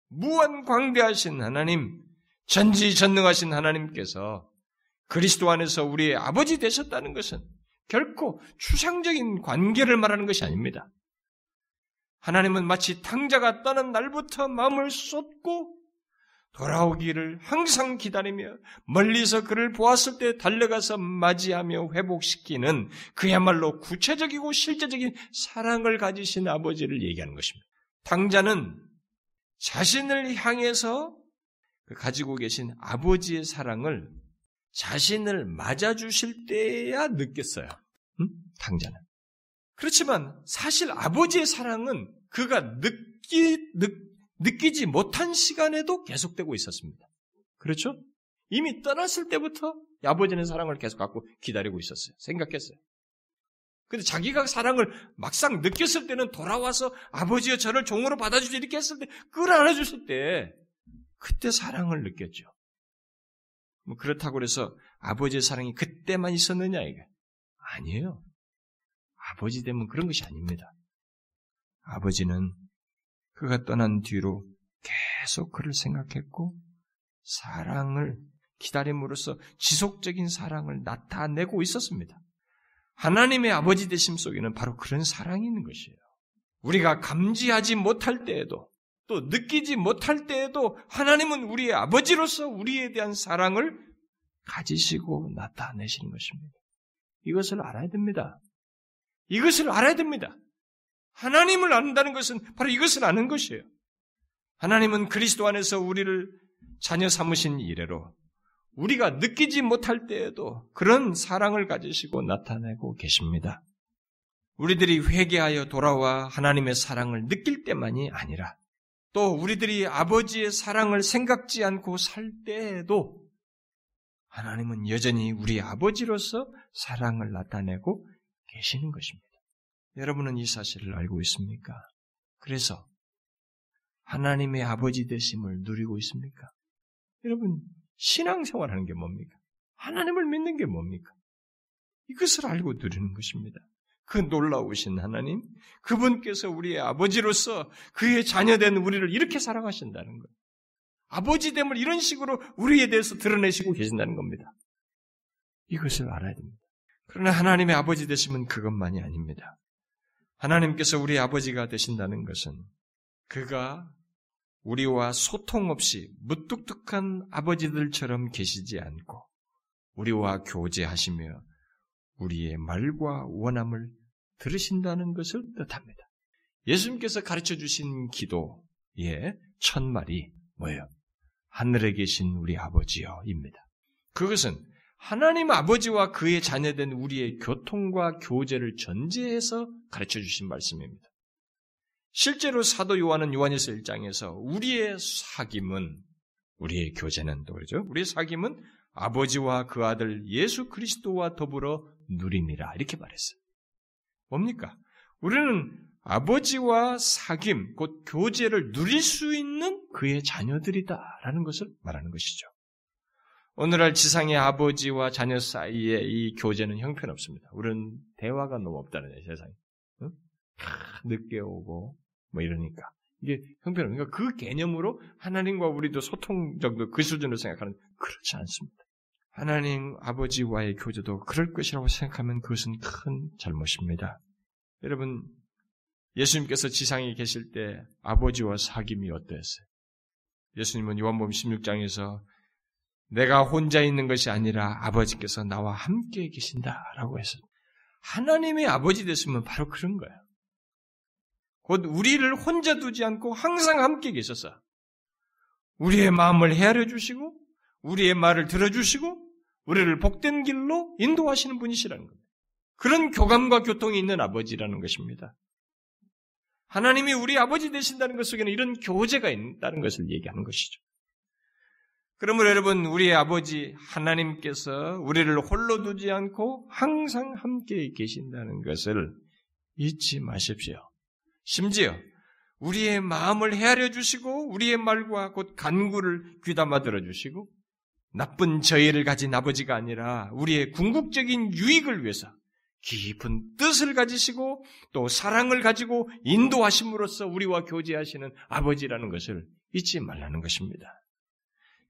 무한 광대하신 하나님, 전지전능하신 하나님께서 그리스도 안에서 우리의 아버지 되셨다는 것은 결코 추상적인 관계를 말하는 것이 아닙니다. 하나님은 마치 탕자가 떠난 날부터 마음을 쏟고 돌아오기를 항상 기다리며 멀리서 그를 보았을 때 달려가서 맞이하며 회복시키는 그야말로 구체적이고 실제적인 사랑을 가지신 아버지를 얘기하는 것입니다. 탕자는 자신을 향해서 그 가지고 계신 아버지의 사랑을 자신을 맞아주실 때야 느꼈어요. 응? 탕자는. 그렇지만 사실 아버지의 사랑은 그가 느끼, 느, 느끼지 못한 시간에도 계속되고 있었습니다. 그렇죠? 이미 떠났을 때부터 아버지는 사랑을 계속 갖고 기다리고 있었어요. 생각했어요. 근데 자기가 사랑을 막상 느꼈을 때는 돌아와서 아버지여 저를 종으로 받아주지 이렇게 했을 때, 안아주실 때, 그때 사랑을 느꼈죠. 뭐 그렇다고 해서 아버지의 사랑이 그때만 있었느냐, 이게. 아니에요. 아버지 되면 그런 것이 아닙니다. 아버지는 그가 떠난 뒤로 계속 그를 생각했고 사랑을 기다림으로써 지속적인 사랑을 나타내고 있었습니다. 하나님의 아버지 되심 속에는 바로 그런 사랑이 있는 것이에요. 우리가 감지하지 못할 때에도 또 느끼지 못할 때에도 하나님은 우리의 아버지로서 우리에 대한 사랑을 가지시고 나타내시는 것입니다. 이것을 알아야 됩니다. 이것을 알아야 됩니다. 하나님을 안다는 것은 바로 이것을 아는 것이에요. 하나님은 그리스도 안에서 우리를 자녀 삼으신 이래로 우리가 느끼지 못할 때에도 그런 사랑을 가지시고 나타내고 계십니다. 우리들이 회개하여 돌아와 하나님의 사랑을 느낄 때만이 아니라 또 우리들이 아버지의 사랑을 생각지 않고 살 때에도 하나님은 여전히 우리 아버지로서 사랑을 나타내고 계시는 것입니다. 여러분은 이 사실을 알고 있습니까? 그래서 하나님의 아버지 되심을 누리고 있습니까? 여러분, 신앙생활 하는 게 뭡니까? 하나님을 믿는 게 뭡니까? 이것을 알고 누리는 것입니다. 그 놀라우신 하나님, 그분께서 우리의 아버지로서 그의 자녀된 우리를 이렇게 사랑하신다는 것. 아버지됨을 이런 식으로 우리에 대해서 드러내시고 계신다는 겁니다. 이것을 알아야 됩니다. 그러나 하나님의 아버지 되심은 그것만이 아닙니다. 하나님께서 우리 아버지가 되신다는 것은 그가 우리와 소통 없이 무뚝뚝한 아버지들처럼 계시지 않고 우리와 교제하시며 우리의 말과 원함을 들으신다는 것을 뜻합니다. 예수님께서 가르쳐 주신 기도의 첫 말이 뭐예요? 하늘에 계신 우리 아버지여입니다. 그것은 하나님 아버지와 그의 자녀된 우리의 교통과 교제를 전제해서 가르쳐 주신 말씀입니다. 실제로 사도 요한은 요한일서 1장에서 우리의 사귐은 우리의 교제는 또 그러죠. 우리의 사귐은 아버지와 그 아들 예수 그리스도와 더불어 누림이라 이렇게 말했어요. 뭡니까? 우리는 아버지와 사귐, 곧 교제를 누릴 수 있는 그의 자녀들이다라는 것을 말하는 것이죠. 오늘날 지상의 아버지와 자녀 사이의 이 교제는 형편없습니다. 우리는 대화가 너무 없다는 거예요, 세상에. 응? 늦게 오고, 뭐 이러니까. 이게 형편없 그러니까 그 개념으로 하나님과 우리도 소통 정도 그 수준으로 생각하는, 그렇지 않습니다. 하나님 아버지와의 교제도 그럴 것이라고 생각하면 그것은 큰 잘못입니다. 여러분, 예수님께서 지상에 계실 때 아버지와 사귐이 어땠어요? 예수님은 요한복음 16장에서 내가 혼자 있는 것이 아니라 아버지께서 나와 함께 계신다라고 해서 하나님의 아버지 됐으면 바로 그런 거예요. 곧 우리를 혼자 두지 않고 항상 함께 계셔서 우리의 마음을 헤아려 주시고 우리의 말을 들어주시고 우리를 복된 길로 인도하시는 분이시라는 겁니다. 그런 교감과 교통이 있는 아버지라는 것입니다. 하나님이 우리 아버지 되신다는 것 속에는 이런 교제가 있다는 것을 얘기하는 것이죠. 그러므로 여러분, 우리의 아버지 하나님께서 우리를 홀로 두지 않고 항상 함께 계신다는 것을 잊지 마십시오. 심지어 우리의 마음을 헤아려 주시고 우리의 말과 곧 간구를 귀담아 들어 주시고 나쁜 저희를 가진 아버지가 아니라 우리의 궁극적인 유익을 위해서 깊은 뜻을 가지시고 또 사랑을 가지고 인도하심으로써 우리와 교제하시는 아버지라는 것을 잊지 말라는 것입니다.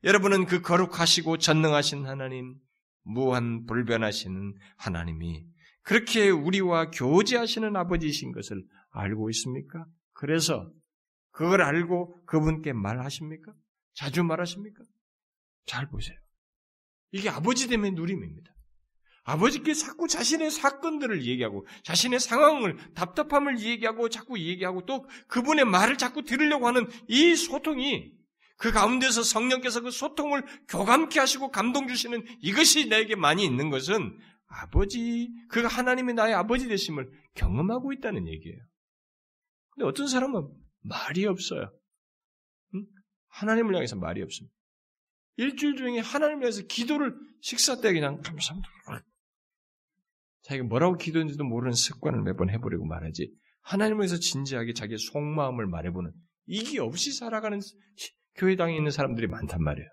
여러분은 그 거룩하시고 전능하신 하나님, 무한 불변하시는 하나님이 그렇게 우리와 교제하시는 아버지이신 것을 알고 있습니까? 그래서 그걸 알고 그분께 말하십니까? 자주 말하십니까? 잘 보세요. 이게 아버지 됨의 누림입니다. 아버지께 자꾸 자신의 사건들을 얘기하고 자신의 상황을 답답함을 얘기하고 자꾸 얘기하고 또 그분의 말을 자꾸 들으려고 하는 이 소통이 그 가운데서 성령께서 그 소통을 교감케 하시고 감동 주시는 이것이 나에게 많이 있는 것은 아버지 그 하나님이 나의 아버지 되심을 경험하고 있다는 얘기예요. 근데 어떤 사람은 말이 없어요. 응? 하나님을 향해서 말이 없습니다. 일주일 중에 하나님을 위해서 기도를 식사 때 그냥 감사합니다. 자기가 뭐라고 기도했는지도 모르는 습관을 매번 해보려고 말하지. 하나님을 위해서 진지하게 자기의 속마음을 말해보는 이게 없이 살아가는 교회당에 있는 사람들이 많단 말이에요.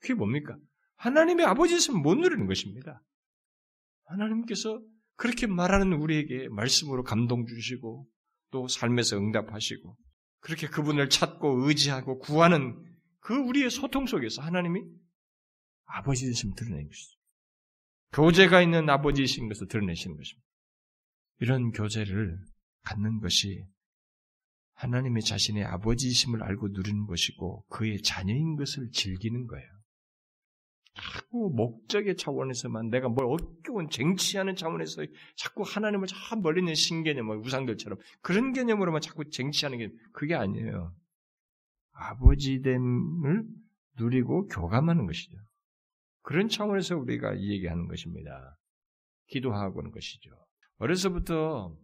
그게 뭡니까? 하나님의 아버지였으면 못 누리는 것입니다. 하나님께서 그렇게 말하는 우리에게 말씀으로 감동 주시고 또 삶에서 응답하시고 그렇게 그분을 찾고 의지하고 구하는 그 우리의 소통 속에서 하나님이 아버지 되심을 드러내는 것이죠. 교제가 있는 아버지이신 것을 드러내시는 것입니다. 이런 교제를 갖는 것이 하나님의 자신의 아버지이심을 알고 누리는 것이고 그의 자녀인 것을 즐기는 거예요. 자꾸 목적의 차원에서만 내가 뭘 어려운 쟁취하는 차원에서 자꾸 하나님을 참 멀리 있는 신개념, 우상들처럼 그런 개념으로만 자꾸 쟁취하는 게 그게 아니에요. 아버지됨을 누리고 교감하는 것이죠. 그런 차원에서 우리가 이 얘기하는 것입니다. 기도하고 하는 것이죠. 어려서부터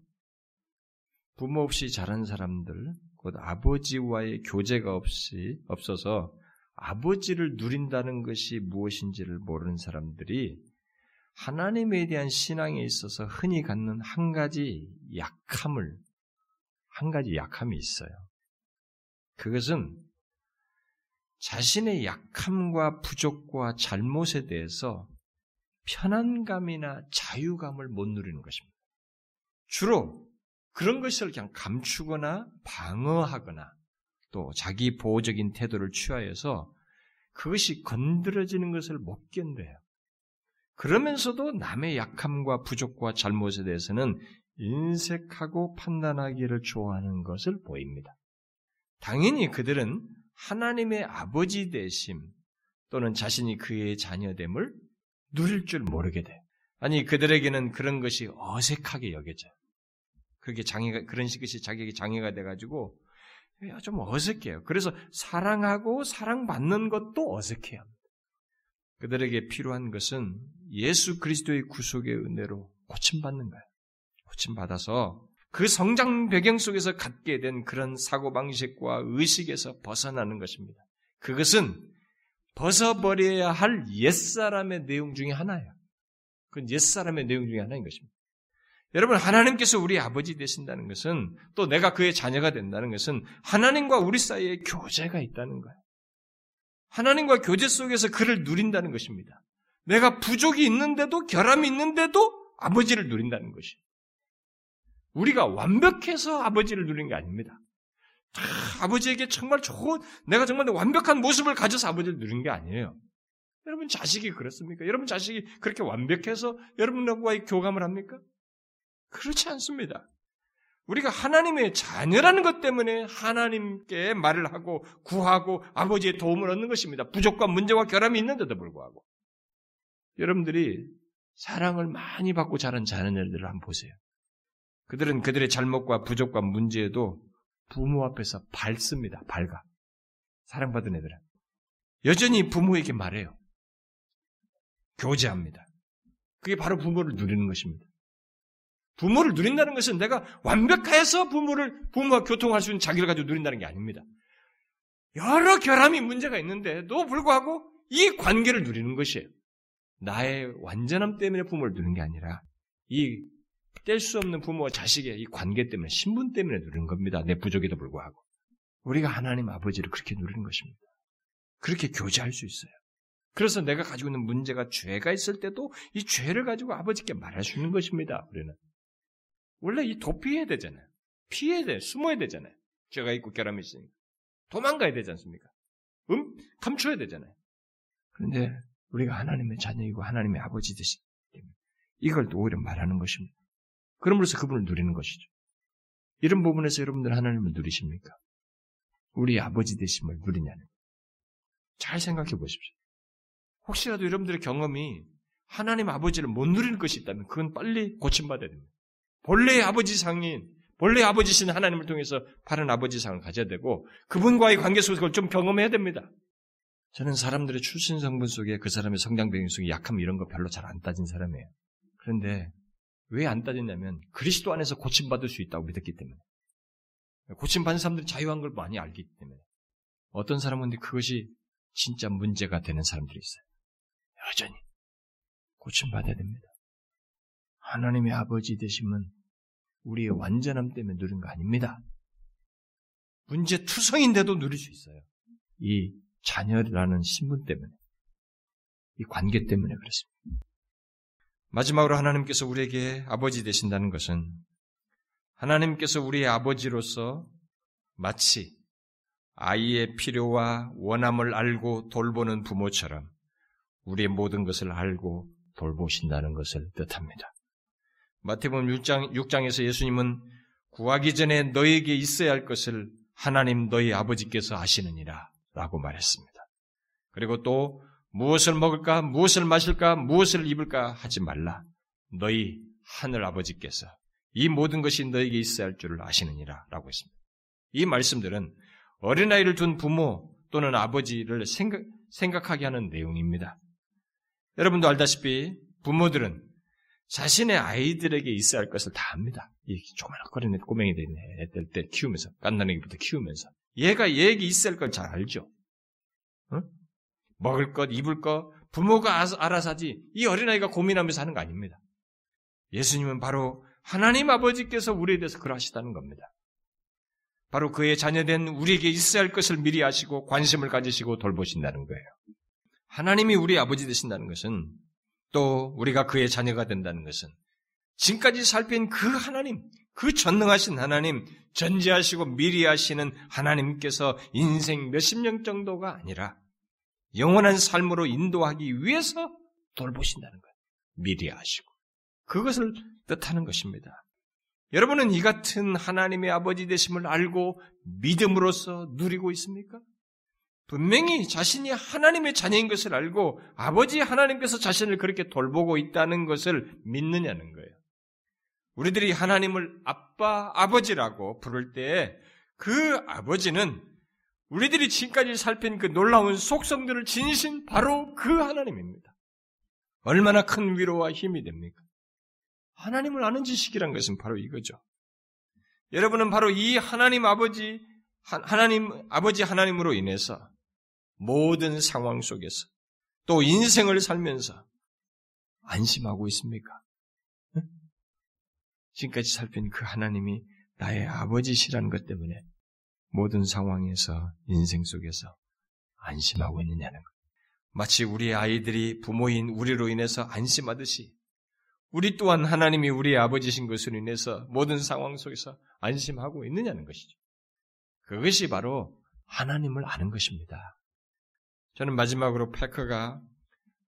부모 없이 자란 사람들, 곧 아버지와의 교제가 없이 없어서 아버지를 누린다는 것이 무엇인지를 모르는 사람들이 하나님에 대한 신앙에 있어서 흔히 갖는 한 가지 약함을 한 가지 약함이 있어요. 그것은 자신의 약함과 부족과 잘못에 대해서 편안감이나 자유감을 못 누리는 것입니다. 주로 그런 것을 그냥 감추거나 방어하거나 또 자기 보호적인 태도를 취하여서 그것이 건드려지는 것을 못 견뎌요. 그러면서도 남의 약함과 부족과 잘못에 대해서는 인색하고 판단하기를 좋아하는 것을 보입니다. 당연히 그들은 하나님의 아버지 되심 또는 자신이 그의 자녀됨을 누릴 줄 모르게 돼. 아니 그들에게는 그런 것이 어색하게 여겨져요. 그게 장애가 그런 것이 자기에게 장애가 돼가지고 좀 어색해요. 그래서 사랑하고 사랑받는 것도 어색해요. 그들에게 필요한 것은 예수 그리스도의 구속의 은혜로 고침받는 거예요. 고침받아서 그 성장 배경 속에서 갖게 된 그런 사고방식과 의식에서 벗어나는 것입니다. 그것은 벗어버려야 할 옛사람의 내용 중에 하나예요. 그건 옛사람의 내용 중에 하나인 것입니다. 여러분, 하나님께서 우리 아버지 되신다는 것은 또 내가 그의 자녀가 된다는 것은 하나님과 우리 사이에 교제가 있다는 거예요. 하나님과 교제 속에서 그를 누린다는 것입니다. 내가 부족이 있는데도 결함이 있는데도 아버지를 누린다는 것이. 우리가 완벽해서 아버지를 누리는 게 아닙니다. 아, 아버지에게 정말 좋은 내가 정말 완벽한 모습을 가져서 아버지를 누리는 게 아니에요. 여러분 자식이 그렇습니까? 여러분 자식이 그렇게 완벽해서 여러분과의 교감을 합니까? 그렇지 않습니다. 우리가 하나님의 자녀라는 것 때문에 하나님께 말을 하고 구하고 아버지의 도움을 얻는 것입니다. 부족과 문제와 결함이 있는데도 불구하고. 여러분들이 사랑을 많이 받고 자란 자녀들을 한번 보세요. 그들은 그들의 잘못과 부족과 문제에도 부모 앞에서 밝습니다. 밝아. 사랑받은 애들은. 여전히 부모에게 말해요. 교제합니다. 그게 바로 부모를 누리는 것입니다. 부모를 누린다는 것은 내가 완벽해서 부모를, 부모와 교통할 수 있는 자기를 가지고 누린다는 게 아닙니다. 여러 결함이 문제가 있는데도 불구하고 이 관계를 누리는 것이에요. 나의 완전함 때문에 부모를 누리는 게 아니라 이 뗄 수 없는 부모와 자식의 이 관계 때문에 신분 때문에 누리는 겁니다. 내 부족에도 불구하고. 우리가 하나님 아버지를 그렇게 누리는 것입니다. 그렇게 교제할 수 있어요. 그래서 내가 가지고 있는 문제가 죄가 있을 때도 이 죄를 가지고 아버지께 말할 수 있는 것입니다. 우리는 원래 이 도피해야 되잖아요. 피해야 돼, 숨어야 되잖아요. 죄가 있고 결함이 있으니까 도망가야 되지 않습니까? 음, 감춰야 되잖아요. 그런데 우리가 하나님의 자녀이고 하나님의 아버지 되시 이걸 또 오히려 말하는 것입니다. 그럼으로써 그분을 누리는 것이죠. 이런 부분에서 여러분들 하나님을 누리십니까? 우리 아버지 되심을 누리냐는. 잘 생각해 보십시오. 혹시라도 여러분들의 경험이 하나님 아버지를 못 누리는 것이 있다면 그건 빨리 고침받아야 됩니다. 본래의 아버지 상인, 본래의 아버지신 하나님을 통해서 바른 아버지상을 가져야 되고 그분과의 관계 속에서 그걸 좀 경험해야 됩니다. 저는 사람들의 출신 성분 속에 그 사람의 성장 배경 속에 약함 이런 거 별로 잘 안 따진 사람이에요. 그런데 왜 안 따졌냐면 그리스도 안에서 고침받을 수 있다고 믿었기 때문에. 고침받는 사람들이 자유한 걸 많이 알기 때문에. 어떤 사람은 그것이 진짜 문제가 되는 사람들이 있어요. 여전히 고침받아야 됩니다. 하나님의 아버지 되심은 우리의 완전함 때문에 누린 거 아닙니다. 문제 투성인데도 누릴 수 있어요. 이 자녀라는 신분 때문에, 이 관계 때문에 그렇습니다. 마지막으로 하나님께서 우리에게 아버지 되신다는 것은 하나님께서 우리의 아버지로서 마치 아이의 필요와 원함을 알고 돌보는 부모처럼 우리의 모든 것을 알고 돌보신다는 것을 뜻합니다. 마태복음 6장, 6장에서 예수님은 구하기 전에 너에게 있어야 할 것을 하나님 너희 아버지께서 아시느니라 라고 말했습니다. 그리고 또 무엇을 먹을까, 무엇을 마실까, 무엇을 입을까 하지 말라. 너희 하늘 아버지께서 이 모든 것이 너에게 있어야 할 줄을 아시느니라 라고 했습니다. 이 말씀들은 어린아이를 둔 부모 또는 아버지를 생각, 생각하게 하는 내용입니다. 여러분도 알다시피 부모들은 자신의 아이들에게 있어야 할 것을 다 압니다. 이 조그마한 꼬맹이 된 애들 때 키우면서, 깐난애기부터 키우면서. 얘가 얘에게 있어야 할 걸 잘 알죠. 응? 먹을 것, 입을 것, 부모가 알아서 하지, 이 어린아이가 고민하면서 하는 거 아닙니다. 예수님은 바로 하나님 아버지께서 우리에 대해서 그러하시다는 겁니다. 바로 그의 자녀된 우리에게 있어야 할 것을 미리 아시고 관심을 가지시고 돌보신다는 거예요. 하나님이 우리 아버지 되신다는 것은 또 우리가 그의 자녀가 된다는 것은 지금까지 살핀 그 하나님, 그 전능하신 하나님, 전지하시고 미리 하시는 하나님께서 인생 몇십 년 정도가 아니라 영원한 삶으로 인도하기 위해서 돌보신다는 거예요. 미리 하시고. 그것을 뜻하는 것입니다. 여러분은 이 같은 하나님의 아버지 되심을 알고 믿음으로써 누리고 있습니까? 분명히 자신이 하나님의 자녀인 것을 알고 아버지 하나님께서 자신을 그렇게 돌보고 있다는 것을 믿느냐는 거예요. 우리들이 하나님을 아빠, 아버지라고 부를 때그 아버지는 우리들이 지금까지 살핀 그 놀라운 속성들을 지니신 바로 그 하나님입니다. 얼마나 큰 위로와 힘이 됩니까? 하나님을 아는 지식이란 것은 바로 이거죠. 여러분은 바로 이 하나님 아버지, 하나님, 아버지 하나님으로 인해서 모든 상황 속에서 또 인생을 살면서 안심하고 있습니까? 지금까지 살핀 그 하나님이 나의 아버지시라는 것 때문에 모든 상황에서 인생 속에서 안심하고 있느냐는 것. 마치 우리 아이들이 부모인 우리로 인해서 안심하듯이 우리 또한 하나님이 우리의 아버지신 것으로 인해서 모든 상황 속에서 안심하고 있느냐는 것이죠. 그것이 바로 하나님을 아는 것입니다. 저는 마지막으로 패커가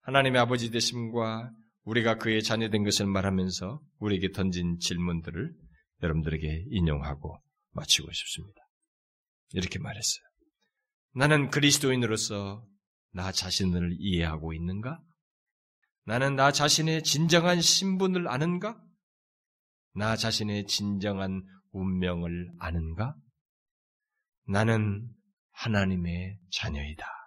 하나님의 아버지 되심과 우리가 그의 자녀된 것을 말하면서 우리에게 던진 질문들을 여러분들에게 인용하고 마치고 싶습니다. 이렇게 말했어요. 나는 그리스도인으로서 나 자신을 이해하고 있는가? 나는 나 자신의 진정한 신분을 아는가? 나 자신의 진정한 운명을 아는가? 나는 하나님의 자녀이다.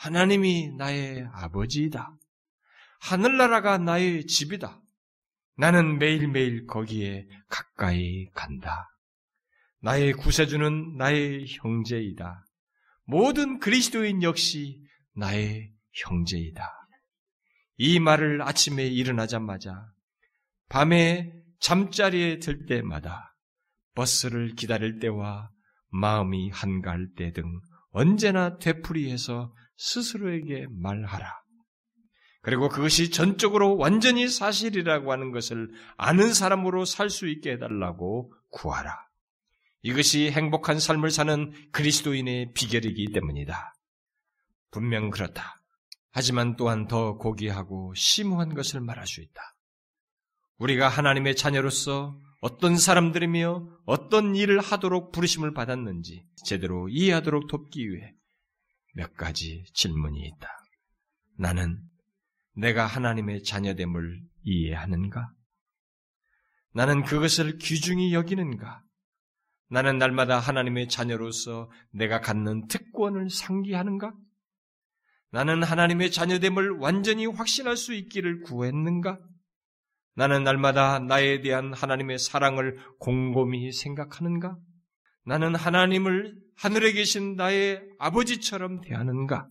하나님이 나의 아버지이다. 하늘나라가 나의 집이다. 나는 매일매일 거기에 가까이 간다. 나의 구세주는 나의 형제이다. 모든 그리스도인 역시 나의 형제이다. 이 말을 아침에 일어나자마자 밤에 잠자리에 들 때마다 버스를 기다릴 때와 마음이 한가할 때 등 언제나 되풀이해서 스스로에게 말하라. 그리고 그것이 전적으로 완전히 사실이라고 하는 것을 아는 사람으로 살 수 있게 해달라고 구하라. 이것이 행복한 삶을 사는 그리스도인의 비결이기 때문이다. 분명 그렇다. 하지만 또한 더 고귀하고 심오한 것을 말할 수 있다. 우리가 하나님의 자녀로서 어떤 사람들이며 어떤 일을 하도록 부르심을 받았는지 제대로 이해하도록 돕기 위해 몇 가지 질문이 있다. 나는 내가 하나님의 자녀됨을 이해하는가? 나는 그것을 귀중히 여기는가? 나는 날마다 하나님의 자녀로서 내가 갖는 특권을 상기하는가? 나는 하나님의 자녀됨을 완전히 확신할 수 있기를 구했는가? 나는 날마다 나에 대한 하나님의 사랑을 곰곰이 생각하는가? 나는 하나님을 하늘에 계신 나의 아버지처럼 대하는가?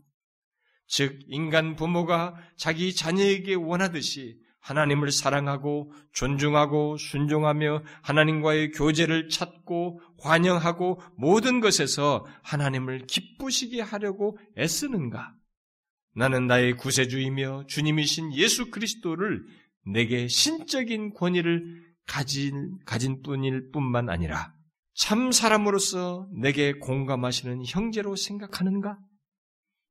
즉, 인간 부모가 자기 자녀에게 원하듯이 하나님을 사랑하고 존중하고 순종하며 하나님과의 교제를 찾고 환영하고 모든 것에서 하나님을 기쁘시게 하려고 애쓰는가? 나는 나의 구세주이며 주님이신 예수 그리스도를 내게 신적인 권위를 가진, 가진 뿐일 뿐만 아니라 참 사람으로서 내게 공감하시는 형제로 생각하는가?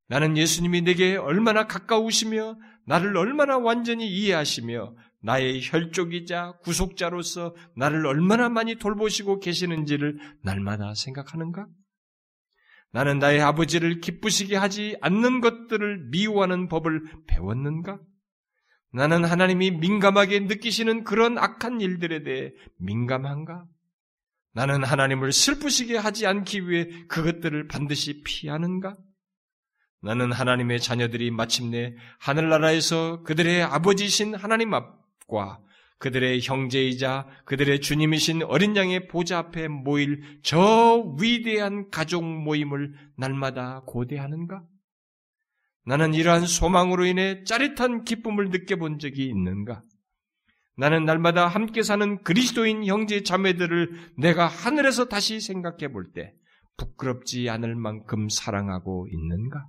나는 예수님이 내게 얼마나 가까우시며 나를 얼마나 완전히 이해하시며 나의 혈족이자 구속자로서 나를 얼마나 많이 돌보시고 계시는지를 날마다 생각하는가? 나는 나의 아버지를 기쁘시게 하지 않는 것들을 미워하는 법을 배웠는가? 나는 하나님이 민감하게 느끼시는 그런 악한 일들에 대해 민감한가? 나는 하나님을 슬프시게 하지 않기 위해 그것들을 반드시 피하는가? 나는 하나님의 자녀들이 마침내 하늘나라에서 그들의 아버지신 하나님 앞과 그들의 형제이자 그들의 주님이신 어린 양의 보좌 앞에 모일 저 위대한 가족 모임을 날마다 고대하는가? 나는 이러한 소망으로 인해 짜릿한 기쁨을 느껴본 적이 있는가? 나는 날마다 함께 사는 그리스도인 형제 자매들을 내가 하늘에서 다시 생각해 볼 때 부끄럽지 않을 만큼 사랑하고 있는가?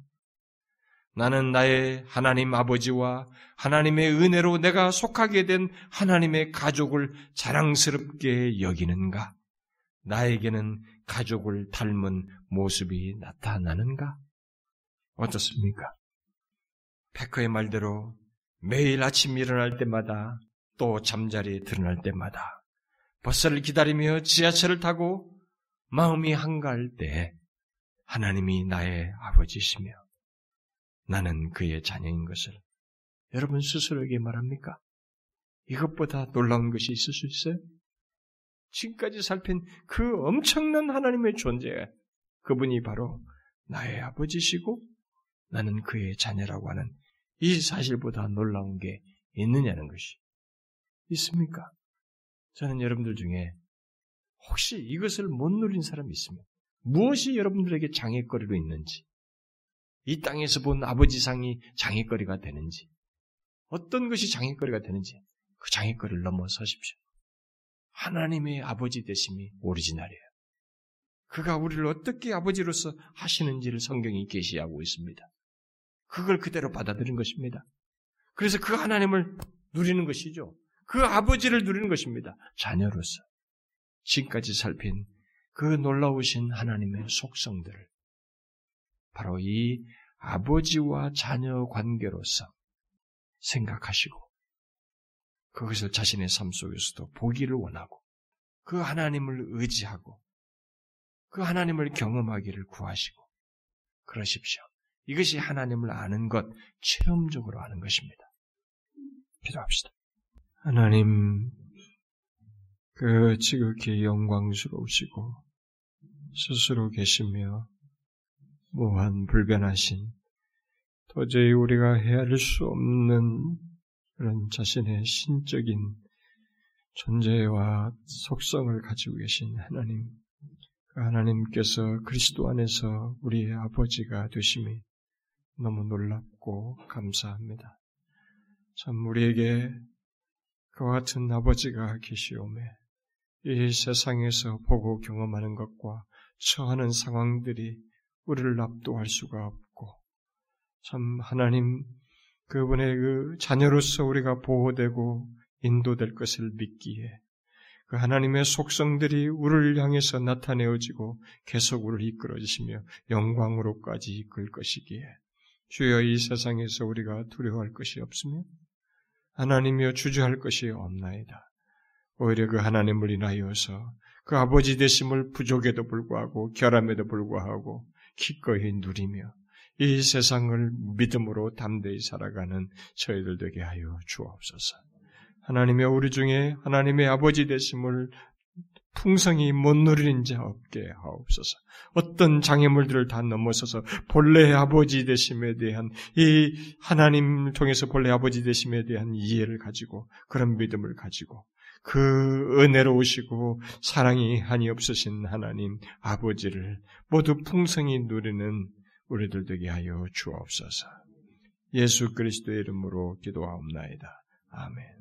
나는 나의 하나님 아버지와 하나님의 은혜로 내가 속하게 된 하나님의 가족을 자랑스럽게 여기는가? 나에게는 가족을 닮은 모습이 나타나는가? 어떻습니까? 백커의 말대로 매일 아침 일어날 때마다 또 잠자리에 드러날 때마다 버스를 기다리며 지하철을 타고 마음이 한가할 때 하나님이 나의 아버지시며 나는 그의 자녀인 것을 여러분 스스로에게 말합니까? 이것보다 놀라운 것이 있을 수 있어요? 지금까지 살핀 그 엄청난 하나님의 존재, 그분이 바로 나의 아버지시고 나는 그의 자녀라고 하는 이 사실보다 놀라운 게 있느냐는 것이 있습니까? 저는 여러분들 중에 혹시 이것을 못 누린 사람이 있으면 무엇이 여러분들에게 장애거리로 있는지 이 땅에서 본 아버지상이 장애거리가 되는지, 어떤 것이 장애거리가 되는지, 그 장애거리를 넘어서십시오. 하나님의 아버지 되심이 오리지널이에요. 그가 우리를 어떻게 아버지로서 하시는지를 성경이 계시하고 있습니다. 그걸 그대로 받아들인 것입니다. 그래서 그 하나님을 누리는 것이죠. 그 아버지를 누리는 것입니다. 자녀로서. 지금까지 살핀 그 놀라우신 하나님의 속성들을 바로 이 아버지와 자녀 관계로서 생각하시고 그것을 자신의 삶 속에서도 보기를 원하고 그 하나님을 의지하고 그 하나님을 경험하기를 구하시고 그러십시오. 이것이 하나님을 아는 것, 체험적으로 아는 것입니다. 기도합시다. 하나님, 그 지극히 영광스러우시고 스스로 계시며 무한 불변하신 도저히 우리가 헤아릴 수 없는 그런 자신의 신적인 존재와 속성을 가지고 계신 하나님, 그 하나님께서 그리스도 안에서 우리의 아버지가 되심이 너무 놀랍고 감사합니다. 참 우리에게 그와 같은 아버지가 계시오매 이 세상에서 보고 경험하는 것과 처하는 상황들이 우리를 압도할 수가 없고 참 하나님 그분의 그 자녀로서 우리가 보호되고 인도될 것을 믿기에 그 하나님의 속성들이 우리를 향해서 나타내어지고 계속 우리를 이끌어주시며 영광으로까지 이끌 것이기에 주여 이 세상에서 우리가 두려워할 것이 없으며 하나님이여 주저할 것이 없나이다. 오히려 그 하나님을 인하여서 그 아버지 되심을 부족에도 불구하고 결함에도 불구하고 기꺼이 누리며 이 세상을 믿음으로 담대히 살아가는 저희들 되게 하여 주옵소서. 하나님의 우리 중에 하나님의 아버지 되심을 풍성히 못 누리는 자 없게 하옵소서. 어떤 장애물들을 다 넘어서서 본래 아버지 되심에 대한 이 하나님 통해서 본래 아버지 되심에 대한 이해를 가지고 그런 믿음을 가지고 그 은혜로우시고 사랑이 한이 없으신 하나님 아버지를 모두 풍성히 누리는 우리들 되게 하여 주옵소서. 예수 그리스도의 이름으로 기도하옵나이다. 아멘.